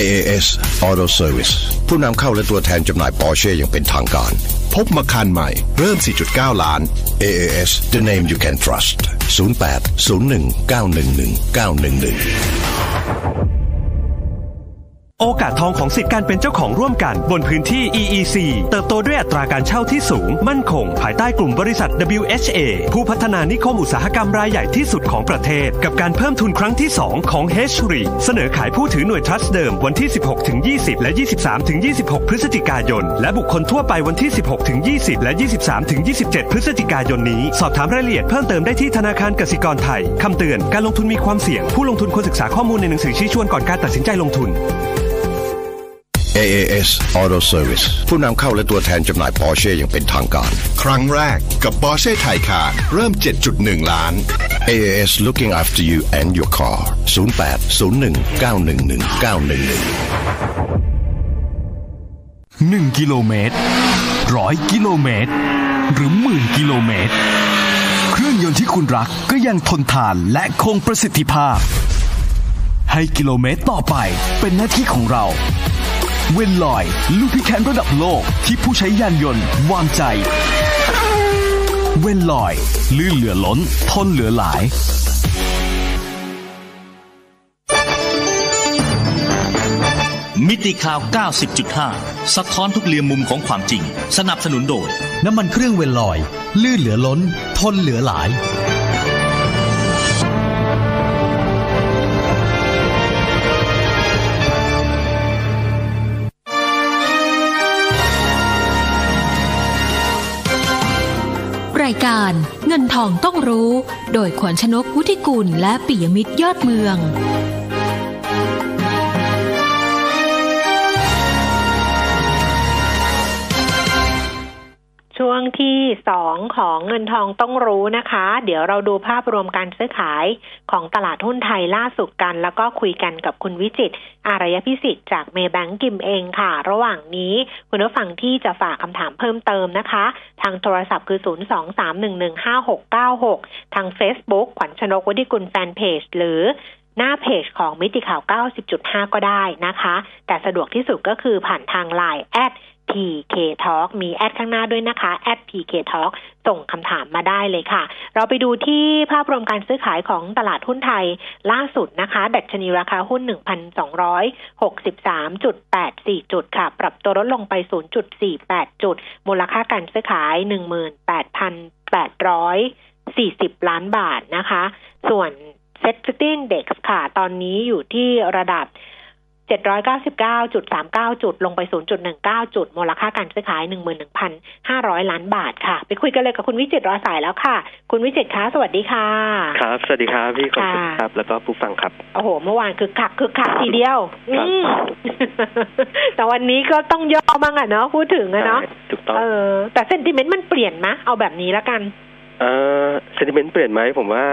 AAS Auto Service ผู้นำเข้าและตัวแทนจำหน่ายปอร์เช่อย่างเป็นทางการ พบมาคันใหม่ เริ่ม 4.9 ล้าน AAS the name you can trust 08 01 911 911 โอกาสทองของสิทธิการเป็นเจ้าของร่วมกัน บนพื้นที่ EEC เติบโตด้วยอัตราการเช่าที่สูง มั่นคง ภายใต้กลุ่มบริษัท WHA ผู้พัฒนานิคมอุตสาหกรรมรายใหญ่ที่สุดของประเทศ กับการเพิ่มทุนครั้งที่ 2 ของ h r e เสนอขายผู้ถือหน่วยทรัสต์เดิมวันที่ 16ถึง20 และ 23ถึง26 พฤศจิกายน และบุคคลทั่วไปวันที่ 16ถึง20 และ 23ถึง27 พฤศจิกายนนี้ สอบถามรายละเอียดเพิ่มเติมได้ที่ธนาคารกสิกรไทยคำเตือนการลงทุนมีความเสี่ยง ผู้ลงทุนควรศึกษาข้อมูลในหนังสือชี้ชวนก่อนการตัดสินใจลงทุน AAS Auto Service ผู้นำเข้าและตัวแทนจำหน่ายปอร์เช่อย่างเป็นทางการ ครั้งแรกกับปอร์เช่ไทคานน์เริ่ม 7.1 ล้าน AAS looking after you and your car 08 01 911 911 1กิโลเมตรร้อยกิโลเมตร หรือหมื่นกิโลเมตร เครื่องยนต์ที่คุณรักก็ยังทนทานและคงประสิทธิภาพ ให้กิโลเมตรต่อไปเป็นหน้าที่ของเรา เวนลอยลูกพิแคนระดับโลกที่ผู้ใช้ยานยนต์วางใจ เวนลอย ลื่นเหลือล้น ทนเหลือหลายมิติข่าว 90.5 สะท้อนทุกเรียมมุมของความจริง สนับสนุนโดย น้ำมันเครื่องเวลลอย ลื่นเหลือล้น ทนเหลือหลาย รายการเงินทองต้องรู้ โดยขวัญชนกวุฒิกุลและปิยมิตรยอดเมือง วงที่สองของเงินทองต้องรู้นะคะ เดี๋ยวเราดูภาพรวมการซื้อขายของตลาดหุ้นไทยล่าสุดกัน แล้วก็คุยกันกับคุณวิจิต อารยพิสิทธิ์จากเมย์แบงกิมเองค่ะ ระหว่างนี้คุณผู้ฟังที่จะฝากคำถามเพิ่มเติมนะคะ ทางโทรศัพท์คือ 023115696 ทาง Facebook ขวัญชนกวดิกุลแฟนเพจหรือหน้าเพจของมิติข่าว 90.5 ก็ได้นะคะ แต่สะดวกที่สุดก็คือผ่านทางไลน์แอด PK Talk มีแอดข้างหน้าด้วยนะคะ @PK Talk ส่งคำถามมาได้เลยค่ะ เราไปดูที่ภาพรวมการซื้อขายของตลาดหุ้นไทยล่าสุดนะคะ ดัชนีราคาหุ้น 1,263.84 จุดค่ะ ปรับตัวลดลงไป 0.48 จุด มูลค่าการซื้อขาย 18,840 ล้านบาทนะคะ ส่วน Set City Index ค่ะ ตอนนี้อยู่ที่ระดับ 799.39 จุดลงไป 0.19 จุด มูลค่าการซื้อขาย 11,500 ล้านบาทค่ะ ไปคุยกันเลยกับคุณวิจิตรรอสายแล้วค่ะ คุณวิจิตรคะสวัสดีค่ะ ครับ สวัสดีครับพี่ขอบคุณค่ะครับ แล้วก็ผู้ฟังครับ โอ้โห เมื่อวานคือคักคือคักทีเดียวครับอืมแต่วันนี้ก็ต้องย่อบ้างอะเนาะพูดถึงอะเนาะใช่ถูกต้องเออแต่เซนติเมนต์มันเปลี่ยนมะเอาแบบนี้แล้วกันเออเซนติเมนต์เปลี่ยนไหมผมว่า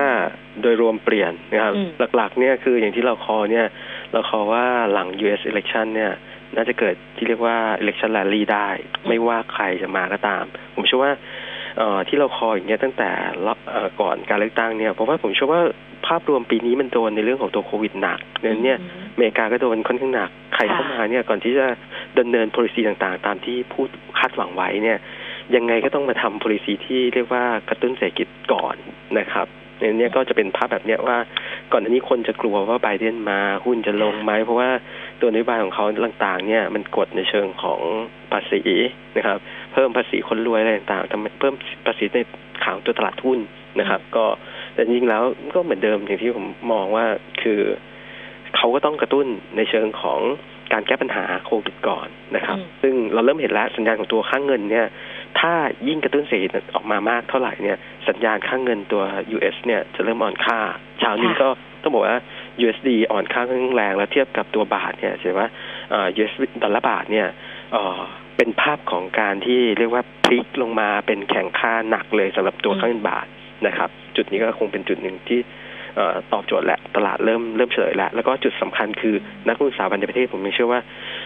โดยรวมเปลี่ยนนะครับอืมหลักๆ เนี่ยคืออย่างที่เราคอเนี่ย เราคอว่าหลัง US election เนี่ยน่าจะเกิดที่เรียกว่า election rally ได้ ไม่ว่าใครจะมาก็ตาม ผมเชื่อว่าเอ่อที่เราคออย่างเงี้ยตั้งแต่ละเอ่อก่อนการเลือกตั้งเนี่ยเพราะว่าผมเชื่อว่าภาพรวมปีนี้มันโดนในเรื่องของตัวโควิดหนักเนี่ยเนี่ยอเมริกาก็โดนค่อนข้างหนักใครค่ะเข้ามาเนี่ยก่อนที่จะดำเนิน policy ต่างๆ ตามที่พูดคาดหวังไว้เนี่ยยังไงก็ต้องมาทำ policy ที่เรียกว่ากระตุ้นเศรษฐกิจก่อนนะครับ เนี่ยเนี่ยก็จะเป็นภาพแบบเนี้ยว่า ก่อนอันนี้คนจะกลัวว่าไบเดนมาหุ้นจะลงไหมเพราะว่าตัวนโยบายของเขาต่างๆ เนี่ยมันกดในเชิงของภาษีนะครับ เพิ่มภาษีคนรวยอะไรต่างๆทำให้เพิ่มภาษีในขางตัวตลาดหุ้นนะครับ ก็แต่จริงๆแล้วก็เหมือนเดิมอย่างที่ผมมองว่าคือเขาก็ต้องกระตุ้นในเชิงของการแก้ปัญหาโควิดก่อนนะครับอืมซึ่งเราเริ่มเห็นแล้วสัญญาณของตัวค่างเงินเนี่ย ถ้ายิ่งกระตุ้นเศรษฐกิจออกมามากเท่าไหร่เนี่ยสัญญาณค่างเงินตัว US เนี่ยจะเริ่มอ่อนค่าเช้านี้ก็ต้องบอกว่า USD อ่อนค่าค่อนข้างแรงแล้วเทียบกับตัวบาทเนี่ยเห็นว่าเอ่อ US ดอลลาร์บาทเนี่ยเอ่อเป็นภาพของการที่เรียกว่าพลิกลงมาเป็นแข่งค่าหนักเลยสำหรับตัวค่างเงินบาทนะครับ จุดนี้ก็คงเป็นจุดหนึ่งที่เอ่อตอบโจทย์แหละตลาดเริ่มเริ่มเฉลยแล้ว แล้วก็จุดสำคัญคือนักลงทุนสถาบันในประเทศผมไม่เชื่อว่าเอ่อ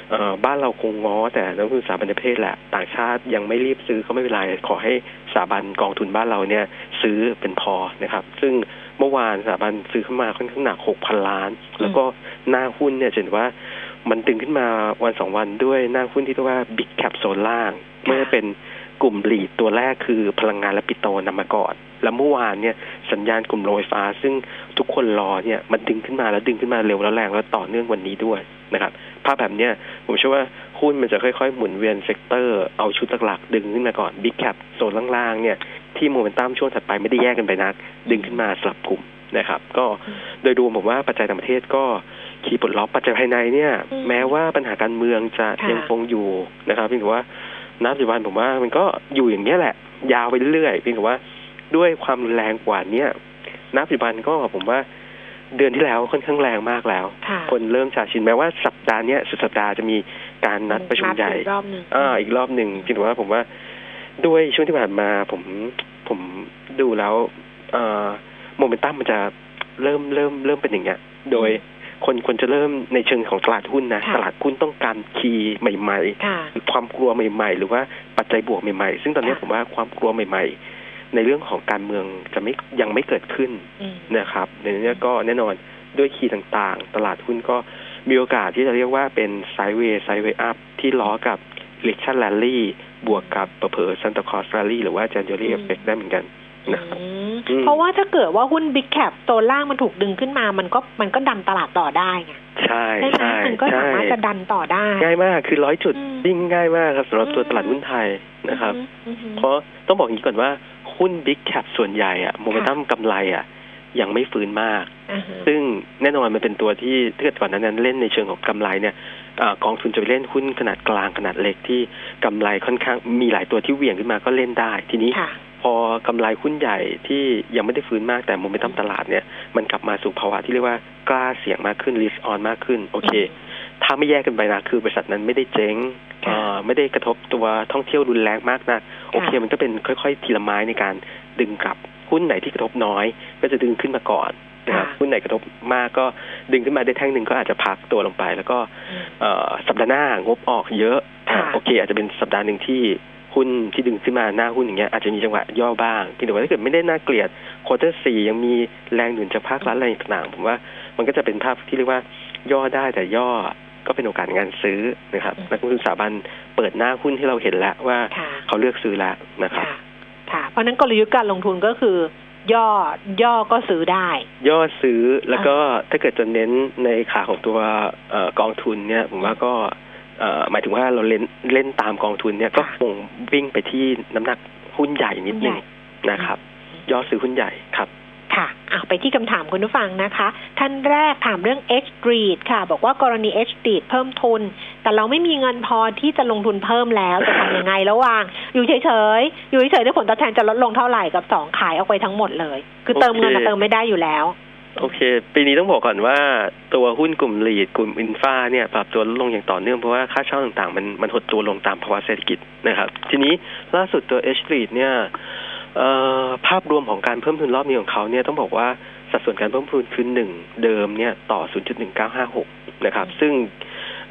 บ้านเราคงง้อแต่นักลงทุนสถาบันประเทศแหละต่างชาติยังไม่รีบซื้อก็ไม่เป็นไรขอให้สถาบันกองทุนบ้านเราเนี่ยซื้อเป็นพอนะครับ ซึ่งเมื่อวานสถาบันซื้อเข้ามาค่อนข้างหนักหกพันล้าน แล้วก็หน้าหุ้นเนี่ยเห็นว่ามันตึงขึ้นมาวันสองวันด้วยหน้าหุ้นที่เรียกว่า big cap โซนล่างไม่ว่าเป็นกลุ่ม lead ตัวแรกคือพลังงานและปิโตรนำมาก่อนแล้วเมื่อวานเนี่ยสัญญาณกลุ่มโรงไฟฟ้า ซึ่งทุกคนรอเนี่ยมันดึงขึ้นมาแล้วดึงขึ้นมาเร็วแล้วแรงแล้วต่อเนื่องวันนี้ด้วยนะครับ ภาพแบบเนี้ยผมเชื่อว่าหุ้นมันจะค่อยๆ หมุนเวียน sector เอาชุดหลักๆ ดึงขึ้นมาก่อน big cap โซนล่างๆเนี่ยที่โมเมนตัมช่วงถัดไปไม่ได้แยกกันไปนัก ดึงขึ้นมาสลับกลุ่มนะครับ ก็โดยรวมผมว่าปัจจัยต่างประเทศก็ขีดปลดล็อกปัจจัยภายในเนี่ยอืมแม้ว่าปัญหาการเมืองจะค่ะยังคงอยู่นะครับเพียงแต่ว่าณปัจจุบันผมว่ามันก็อยู่อย่างนี้ยแหละ ยาวไปเรื่อยๆเพียงแต่ว่าด้วยความรุนแรงกว่าเนี้ยณปัจจุบันก็ผมว่า เดือนที่แล้วค่อนข้างแรงมากแล้วค่ะคนเริ่มชาชินแม้ว่าสัปดาห์เนี้ยสุดสัปดาห์จะมีการนัดประชุมใหญ่นัดอีกรอบหนึ่งอ่าอีกรอบหนึ่งจริงๆว่าผมว่าด้วยช่วงที่ผ่านมาผมผมดูแล้วเอ่อโมเมนตัมมันจะเริ่มเริ่มเริ่มเป็นอย่างเงี้ย โดยคนคนจะเริ่มในเชิงของตลาดหุ้นนะค่ะตลาดหุ้นต้องการ key ใหม่ค่ะๆความกลัวใหม่ ๆ หรือว่าปัจจัยบวกใหม่ๆ ซึ่งตอนนี้ค่ะผมว่าความกลัวใหม่ ๆ ในเรื่องของการเมืองจะไม่ยังไม่เกิดขึ้นอืมนะครับในนี้ก็แน่นอนด้วย key ต่างๆ ตลาดหุ้นก็มีโอกาสที่จะเรียกว่าเป็น sideway sideway up ที่ล้อกับ election rally บวกกับเผลอๆ Santa Claus rally หรือว่า January effect ได้เหมือนกันนะครับเพราะว่าถ้าเกิดว่าหุ้น big cap โซนล่างมันถูกดึงขึ้นมา มันก็มันก็ดันตลาดต่อได้ไงใช่ใช่ไหมใช่มันก็ใช่สามารถจะดันต่อได้ ง่ายมากคือร้อยจุดอืมยิ่งง่ายมากครับสำหรับตัวอืมตลาดหุ้นไทยนะครับอือฮึเพราะต้องบอกอย่างนี้ก่อนว่า หุ้น big cap ส่วนใหญ่อะโมเมนตัมกำไรอะยังไม่ฟื้นมากอ่าฮะซึ่งแน่นอนมันเป็นตัวที่ถ้าเกิดก่อนหน้านั้นเล่นในเชิงของกำไรเนี่ยเออกองทุนจะไปเล่นหุ้นขนาดกลางขนาดเล็กที่กำไรค่อนข้างมีหลายตัวที่เหวี่ยงขึ้นมาก็เล่นได้ ทีนี้ค่ะพอกำไรหุ้นใหญ่ที่ยังไม่ได้ฟื้นมากแต่โมเมนตัมตลาดเนี่ยมันกลับมาสู่ภาวะที่เรียกว่ากล้าเสี่ยงมากขึ้น risk on มากขึ้น โอเค ถ้าไม่แยกกันไปนะคือบริษัทนั้นไม่ได้เจ๊งเอ่อไม่ได้กระทบตัวท่องเที่ยวรุนแรงมากนะโอเคมันก็เป็นค่อยๆ ทีละไม้ในการดึงกลับหุ้นไหนที่กระทบน้อย ก็จะดึงขึ้นมาก่อนนะครับหุ้นไหนกระทบมากก็ดึงขึ้นมาได้แท่งหนึ่งก็อาจจะพักตัวลงไป แล้วก็เอ่อสัปดาห์หน้างบออกเยอะอะโอเค อาจจะเป็นสัปดาห์หนึ่งที่หุ้นที่ดึงขึ้นมาหน้าหุ้นอย่างเงี้ยอาจจะมีจังหวะย่อบ้างเพียงแต่ว่าถ้าเกิดไม่ได้น่าเกลียดควอเตอร์สี่ยังมีแรงหนุนจากภาครัฐอะไรต่างๆผมว่ามันก็จะเป็นภาพที่เรียกว่าย่อได้แต่ย่อ ก็เป็นโอกาสในการซื้อนะครับนักลงทุนสถาบันเปิดหน้าหุ้นที่เราเห็นแล้วว่าค่ะเขาเลือกซื้อแล้วนะครับค่ะค่ะเพราะฉะนั้นกลยุทธ์การลงทุนก็คือย่อย่อก็ซื้อได้ ย่อซื้อแล้วก็ถ้าเกิดจะเน้นในขาของตัวเออกองทุนเนี่ยผมว่าก็เอ่อหมายถึงว่าเราเล่นเล่นตามกองทุนเนี่ยก็คงวิ่งไปที่น้ำหนักหุ้นใหญ่นิดนึงนะครับ ย่อซื้อหุ้นใหญ่ครับ ค่ะอะไปที่คำถามคุณผู้ฟังนะคะ ท่านแรกถามเรื่อง H Street ค่ะ บอกว่ากรณี H Street เพิ่มทุน แต่เราไม่มีเงินพอที่จะลงทุนเพิ่มแล้วจะทำยังไงระหว่าง อยู่เฉยๆ อยู่เฉยๆได้ผลตอบแทนจะลดลงเท่าไหร่กับสองขายออกไปทั้งหมดเลย คือเติมเงินโออะเคเติมไม่ได้อยู่แล้วโอเค ปีนี้ต้องบอกก่อนว่าตัวหุ้นกลุ่มลีดกลุ่มอินฟาเนี่ยปรับตัวลดลงอย่างต่อเนื่องเพราะว่าค่าเช่าต่างๆ มันมันหดตัวลงตามภาวะเศรษฐกิจนะครับ ทีนี้ล่าสุดตัว H r e a t เนี่ยเอ่อ ภาพรวมของการเพิ่มทุนรอบนี้ของเขาเนี่ยต้องบอกว่าสัดส่วนการเพิ่มทุนคือหนึ่งเดิมเนี่ยต่อ 0.1956 นะครับ ซึ่ง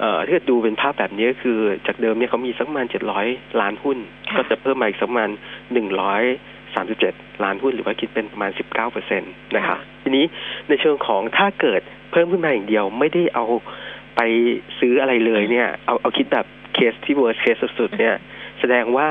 เอ่อถ้าเกิดดูเป็นภาพแบบนี้ก็คือจากเดิมเนี่ยเขามีสักประมาณ 700 ล้านหุ้นค่ะก็จะเพิ่มมาอีกสักประมาณ 137 ล้านหุ้นหรือว่าคิดเป็นประมาณ 19เปอร์เซ็นต์นะครับทีนี้ในเชิงของถ้าเกิดเพิ่มขึ้นมาอย่างเดียวไม่ได้เอาไปซื้ออะไรเลยเนี่ย เอาเอาคิดแบบเคสที่ worst case สุดๆเนี่ย แสดงว่า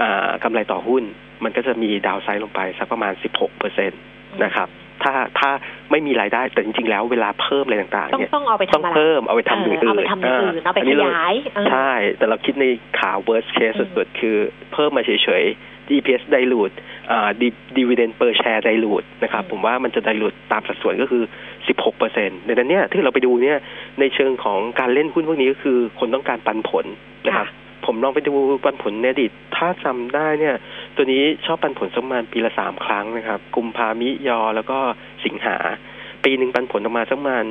อ่ากำไรต่อหุ้น มันก็จะมีดาวไซด์ลงไปสักประมาณ 16เปอร์เซ็นตนะครับถ้าถ้าไม่มีรายได้แต่จริงๆแล้วเวลาเพิ่มอะไรต่างๆต้องเนี่ยต้องเอาไปต้องทำอะไรเพิ่มเอาไปทำอย่างเอออื่นเอาไปทำอย่างอื่นเอาไปนนี้รขยายเออใช่ แต่เราคิดในขา worst case สุดๆคือเพิ่มมาเฉยๆ EPS dilute อ่า dividend per share dilute นะครับผมว่ามันจะ dilute ตามสัดส่วนก็คือ 16เปอร์เซ็นต์ดังนั้นเนี่ยที่เราไปดูเนี่ยในเชิงของการเล่นหุ้นพวกนี้ก็คือคนต้องการปันผลนะครับ ผมลองไปดูปันผลในอดีตถ้าจำได้เนี่ย ตัวนี้ชอบปันผลสักประมาณปีละสามครั้งนะครับกุมภามิยอแล้วก็สิงหา ปีหนึ่งปันผลออกมาสักประมาณ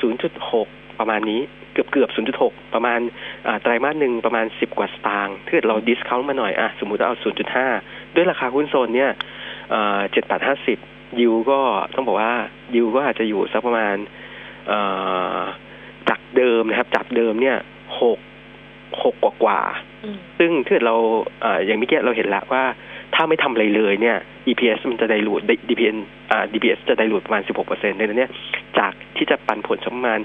ศูนย์จุดหกประมาณนี้เกือบเกือบศูนย์จุดหกประมาณอ่าไตรมาสหนึ่งประมาณสิบกว่าสตางค์ถ้าเกิดเราดิสคาวมาหน่อยอะสมมติเอาศูนย์จุดห้าด้วยราคาหุ้นโซนเนี่ยเจ็ดแปดห้าสิบยิวก็ต้องบอกว่ายิวก็อาจจะอยู่สักประมาณเอ่อจากเดิมนะครับ จากเดิมเนี่ยหก หกกว่ากว่าๆอืมซึ่งถ้าเกิดเราเอ่ออย่างเมื่อกี้เราเห็นแล้วว่า ถ้าไม่ทำอะไรเลยเนี่ย EPS มันจะไดรูด DPN อ่า DPS จะไดรูดประมาณ 16เปอร์เซ็นต์ในนั้นเนี่ย จากที่จะปันผลสักประมาณ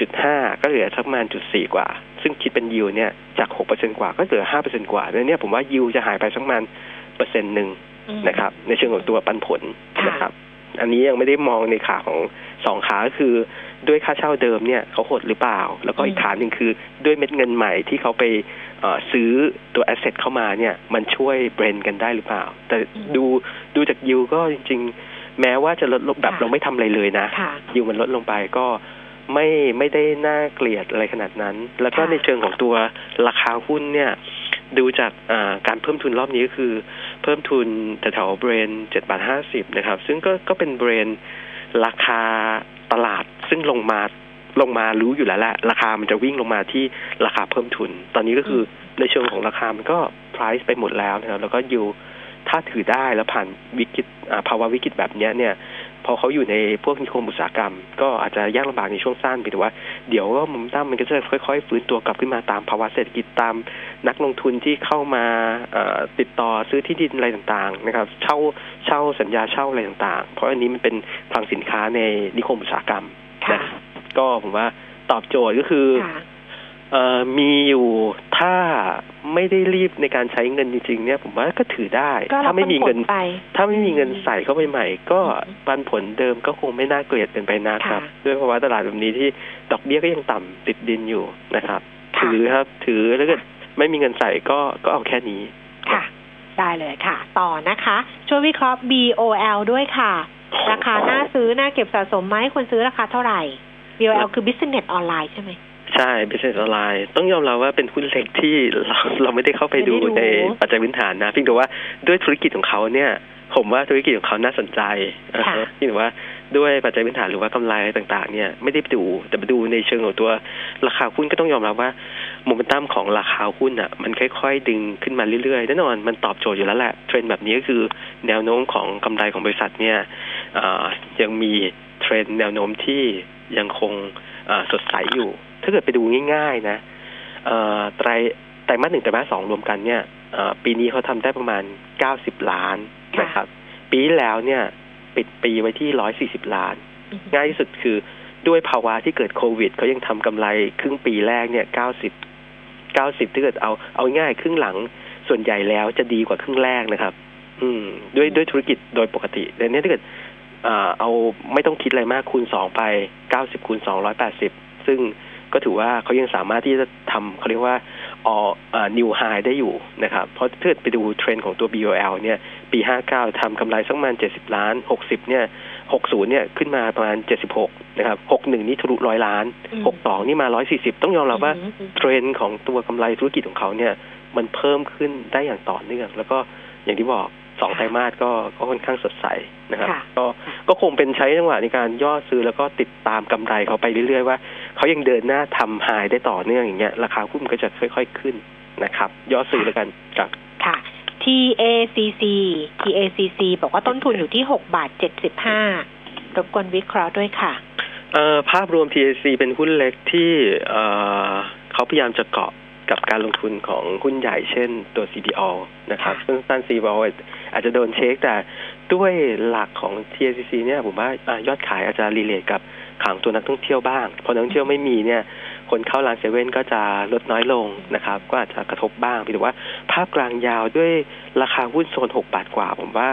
จุดห้าก็เหลือสักประมาณจุดสี่กว่า ซึ่งคิดเป็นยิวเนี่ย จากหกเปอร์เซ็นกว่า ก็เหลือห้าเปอร์เซ็นกว่าดังนั้นเนี่ยผมว่ายิวจะหายไปสักประมาณเปอร์เซ็นต์หนึ่งอืมนะครับ ในเชิงของตัวปันผลค่ะนะครับ อันนี้ยังไม่ได้มองในขาของสองขาก็คือ ด้วยค่าเช่าเดิมเนี่ยเขาหดหรือเปล่า แล้วก็อีกขาหนึ่งคือด้วยเม็ดเงินใหม่ที่เขาไปเอ่อซื้อตัวแอสเซทเข้ามาเนี่ยมันช่วยเบรนกันได้หรือเปล่า แต่ดูดูจากยิวก็จริง ๆ แม้ว่าจะลดลงแบบค่ะเราไม่ทำอะไรเลยนะค่ะยิวมันลดลงไปก็ไม่ไม่ได้น่าเกลียดอะไรขนาดนั้น แล้วก็ค่ะในเชิงของตัวราคาหุ้นเนี่ย ดูจากอ่าการเพิ่มทุนรอบนี้ก็คือ เพิ่มทุนแถวๆเบรนเจ็ดบาทห้าสิบนะครับ ซึ่งก็ก็เป็นเบรนราคาตลาด ซึ่งลงมาลงมารู้อยู่แล้วแหละราคามันจะวิ่งลงมาที่ราคาเพิ่มทุน ตอนนี้ก็คือในเชิงของราคามันก็ price ไปหมดแล้วนะครับแล้วก็อยู่ถ้าถือได้แล้วผ่านวิกฤตอ่าภาวะวิกฤตแบบเนี้ยเนี่ย พอเขาอยู่ในพวกนิคมอุตสาหกรรม ก็อาจจะยากลำบากในช่วงสั้นเพียงแต่ว่าเดี๋ยวก็มุมตั้มมันก็จะค่อย ๆ ฟื้นตัวกลับขึ้นมาตามภาวะเศรษฐกิจตามนักลงทุนที่เข้ามาเอ่อติดต่อซื้อที่ดินอะไรต่างๆ นะครับ เช่าเช่าสัญญาเช่าอะไรต่างๆ เพราะอันนี้มันเป็นคลังสินค้าในนิคมอุตสาหกรรม ค่ะนะก็ผมว่าตอบโจทย์ก็คือเอ่อมีอยู่ถ้าไม่ได้รีบในการใช้เงินจริงๆเนี่ย ผมว่าก็ถือได้ ถ้าไม่มีเงินถ้าไม่มีเงินใส่เข้าไปใหม่ ก็ปันผลเดิมก็คงไม่น่าเกลียดเป็นไปนะครับ ด้วยเพราะว่าตลาดแบบนี้ที่ดอกเบี้ยก็ยังต่ำติดดินอยู่นะครับ ถือครับ ถือแล้วก็ไม่มีเงินใส่ก็ก็เอาแค่นี้ค่ะ ได้เลยค่ะ ต่อนะคะ ช่วยวิเคราะห์ BOL ด้วยค่ะ ราคาน่าซื้อน่าเก็บสะสมไหมควรซื้อราคาเท่าไหร่ BOL คือ business ออนไลน์ใช่ไหมใช่ business ออนไลน์ต้องยอมรับว่าเป็นหุ้นเล็กที่เราเราไม่ได้เข้าไปดูในปัจจัยพื้นฐานนะเพียงแต่ว่าด้วยธุรกิจของเขาเนี่ย ผมว่าธุรกิจของเขาน่าสนใจที่ว่าด้วยปัจจัยพื้นฐานหรือว่ากำไรต่างๆ เนี่ยไม่ได้ดูแต่มาดูในเชิงของตัวราคาหุ้นก็ต้องยอมรับว่าโมเมนตัมของราคาหุ้นอะมันค่อย ๆ ดึงขึ้นมาเรื่อยๆแน่นอนมันตอบโจทย์อยู่แล้วแหละเทรนด์แบบนี้ก็คือแนวโน้มของกำไรของบริษัทเนี่ย ยังมีเทรนด์แนวโน้มที่ยังคงสดใสอยู่ ถ้าเกิดไปดูง่าย ๆ นะไตรไตรมาสหนึ่งไตรมาสสองรวมกันเนี่ยปีนี้เขาทำได้ประมาณเก้าสิบล้านนะครับ ปีแล้วเนี่ย ปิดปีไว้ที่ร้อยสี่สิบล้าน ง่ายที่สุดคือด้วยภาวะที่เกิดโควิดเขายังทำกำไรครึ่งปีแรกเนี่ยเก้าสิบเก้าสิบถ้าเกิดเอาเอาง่ายครึ่งหลังส่วนใหญ่แล้วจะดีกว่าครึ่งแรกนะครับ อืม ด้วยด้วยธุรกิจโดยปกติแต่เนี้ยถ้าเกิด เอาไม่ต้องคิดอะไรมากคูณสองไปเก้าสิบคูณสองร้อยแปดสิบซึ่งก็ถือว่าเขายังสามารถที่จะทำเขาเรียกว่าออ new high ได้อยู่นะครับ เพราะถ้าไปดูเทรนด์ของตัว BOL เนี่ย ปีห้าเก้าทำกำไรสักประมาณเจ็ดสิบล้านหกสิบเนี่ยหกศูนย์เนี่ย ขึ้นมาประมาณเจ็ดสิบหกนะครับหกหนึ่งนี่ทะลุร้อยล้านหกสองนี่มาร้อยสี่สิบต้องยอมรับว่าเทรนด์ของตัวกำไรธุรกิจของเขาเนี่ย มันเพิ่มขึ้นได้อย่างต่อเนื่อง แล้วก็อย่างที่บอก สองไตรมาสก็ก็ค่อนข้างสดใสนะครับ ก็ก็คงเป็นใช้จังหวะในการย่อซื้อแล้วก็ติดตามกำไรเขาไปเรื่อยๆว่าเขายังเดินหน้าทำหายได้ต่อเนื่องอย่างเงี้ยราคาหุ้นก็จะค่อยๆขึ้นนะครับ ย่อซื้อแล้วกันครับค่ะ TACC TACC บอกว่าต้นทุนอยู่ที่หกบาทเจ็ดสิบห้ารบกวนวิเคราะห์ด้วยค่ะเอ่อภาพรวม TAC เป็นหุ้นเล็กที่เอ่อเขาพยายามจะเกาะ กับการลงทุนของหุ้นใหญ่เช่นตัว CPO นะครับซึ่งสั้น CPO อาจจะโดนเช็คแต่ด้วยหลักของ TACC เนี่ยผมว่ายอดขายอาจจะรีเลทกับขังตัวนักท่องเที่ยวบ้างพอนักท่องเที่ยวไม่มีเนี่ย คนเข้าร้านเซเว่นก็จะลดน้อยลงนะครับ ก็อาจจะกระทบบ้างแต่ว่าภาพกลางยาวด้วยราคาหุ้นโซนหกบาทกว่า ผมว่า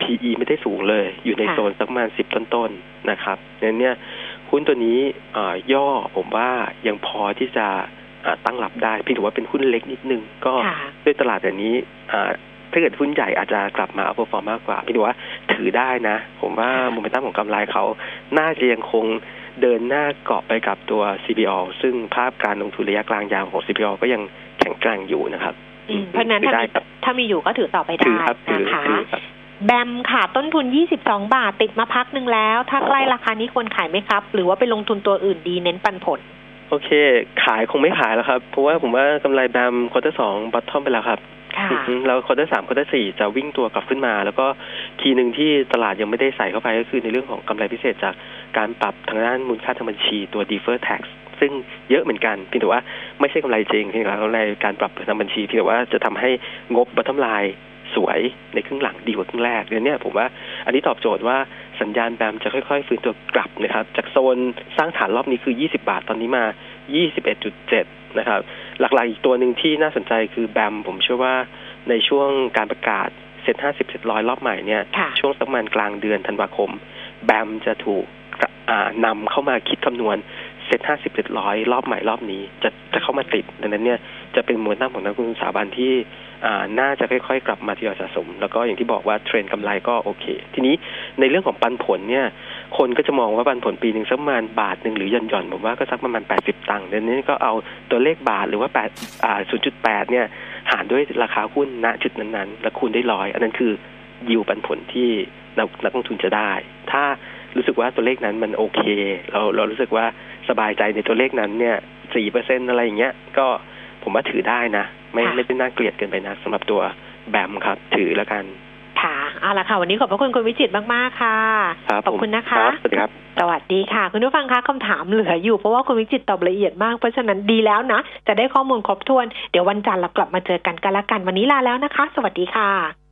PE ไม่ได้สูงเลย อยู่ในโซนสักประมาณสิบต้นๆนะครับนั้นเนี่ยหุ้นตัวนี้ย่อผมว่ายังพอที่จะ ตั้งรับได้เพียงแต่ว่าเป็นหุ้นเล็กนิดนึง ก็ด้วยตลาดแบบนี้ถ้าเกิดหุ้นใหญ่อาจจะกลับมาเอาพอฟอร์มมากกว่าพี่ดูว่าถือได้นะ ผมว่าโมเมนตัมของกำไรเขาน่าจะยังคงเดินหน้าเกาะไปกับตัว CPO ซึ่งภาพการลงทุนระยะกลางยาวของ CPO ก็ยังแข็งแกร่งอยู่นะครับเพราะนั้นถ้ามีถ้ามีอยู่ก็ถือต่อไปได้นะคะ BAM ค่ะ ต้นทุน 22 บาทติดมาพักหนึ่งแล้ว ถ้าใกล้ราคานี้ควรขายไหมครับ หรือว่าไปลงทุนตัวอื่นดีเน้นปันผล โอเค ขายคงไม่ขายแล้วครับ เพราะว่าผมว่ากำไร BAM quarter สอง bottom ไปแล้วครับแล้ว quarter สาม quarter สี่จะวิ่งตัวกลับขึ้นมา แล้วก็ key หนึ่งที่ตลาดยังไม่ได้ใส่เข้าไปก็คือในเรื่องของกำไรพิเศษจากการปรับทางด้านมูลค่าทางบัญชีตัว defer tax ซึ่งเยอะเหมือนกันเพียงแต่ว่าไม่ใช่กำไรจริงเพียงแต่กำไรการปรับทางบัญชีเพียงแต่ว่าจะทำให้งบ bottom line สวยในครึ่งหลังดีกว่าครึ่งแรกเดี๋ยวนี้ผมว่าอันนี้ตอบโจทย์ว่า สัญญาณ BAM จะค่อยๆ ฟื้นตัวกลับนะครับ จากโซนสร้างฐานรอบนี้คือ 20 บาทตอนนี้มา 21.7 นะครับ หลักๆอีกตัวหนึ่งที่น่าสนใจคือแบมผมเชื่อว่าในช่วงการประกาศเซ็ตห้าสิบเซ็ตร้อยรอบใหม่เนี่ย ช่วงสักประมาณกลางเดือนธันวาคม แบมจะถูกนำเข้ามาคิดคำนวณเซ็ตห้าสิบเซ็ตร้อยรอบใหม่รอบนี้ จะจะเข้ามาติดดังนั้นเนี่ยจะเป็นมูลตั้งของนักลงทุนสถาบันที่ น่าจะค่อยๆ กลับมาที่สะสม แล้วก็อย่างที่บอกว่าเทรนด์กำไรก็โอเค ทีนี้ในเรื่องของปันผลเนี่ย คนก็จะมองว่าปันผลปีหนึ่งสักประมาณบาทหนึ่งหรือย่อนย่อนผมว่าก็สักประมาณแปดสิบตังค์เดี๋ยวนี้ก็เอาตัวเลขบาทหรือว่าแปดอ่าศูนย์จุดแปดเนี่ย หารด้วยราคาหุ้นณจุดนั้นๆ แล้วคูณได้ร้อยอันนั้นคือยิวปันผลที่นักลงทุนจะได้ ถ้ารู้สึกว่าตัวเลขนั้นมันโอเค เราเรารู้สึกว่าสบายใจในตัวเลขนั้นเนี่ยสี่เปอร์เซ็นอะไรอย่างเงี้ย ก็ผมว่าถือได้นะ ไม่ไม่เป็นน่าเกลียดเกินไปนะสำหรับตัวแบมครับ ถือแล้วกัน ค่ะเอาละค่ะ วันนี้ขอบพระคุณคุณวิจิตมาก ๆ ค่ะขอบคุณนะคะสวัสดีครับสวัสดีค่ะ คุณผู้ฟังคะคำถามเหลืออยู่เพราะว่าคุณวิจิตตอบละเอียดมากเพราะฉะนั้นดีแล้วนะ จะได้ข้อมูลครบถ้วน เดี๋ยววันจันทร์เรากลับมาเจอกันกันละกัน วันนี้ลาแล้วนะคะ สวัสดีค่ะ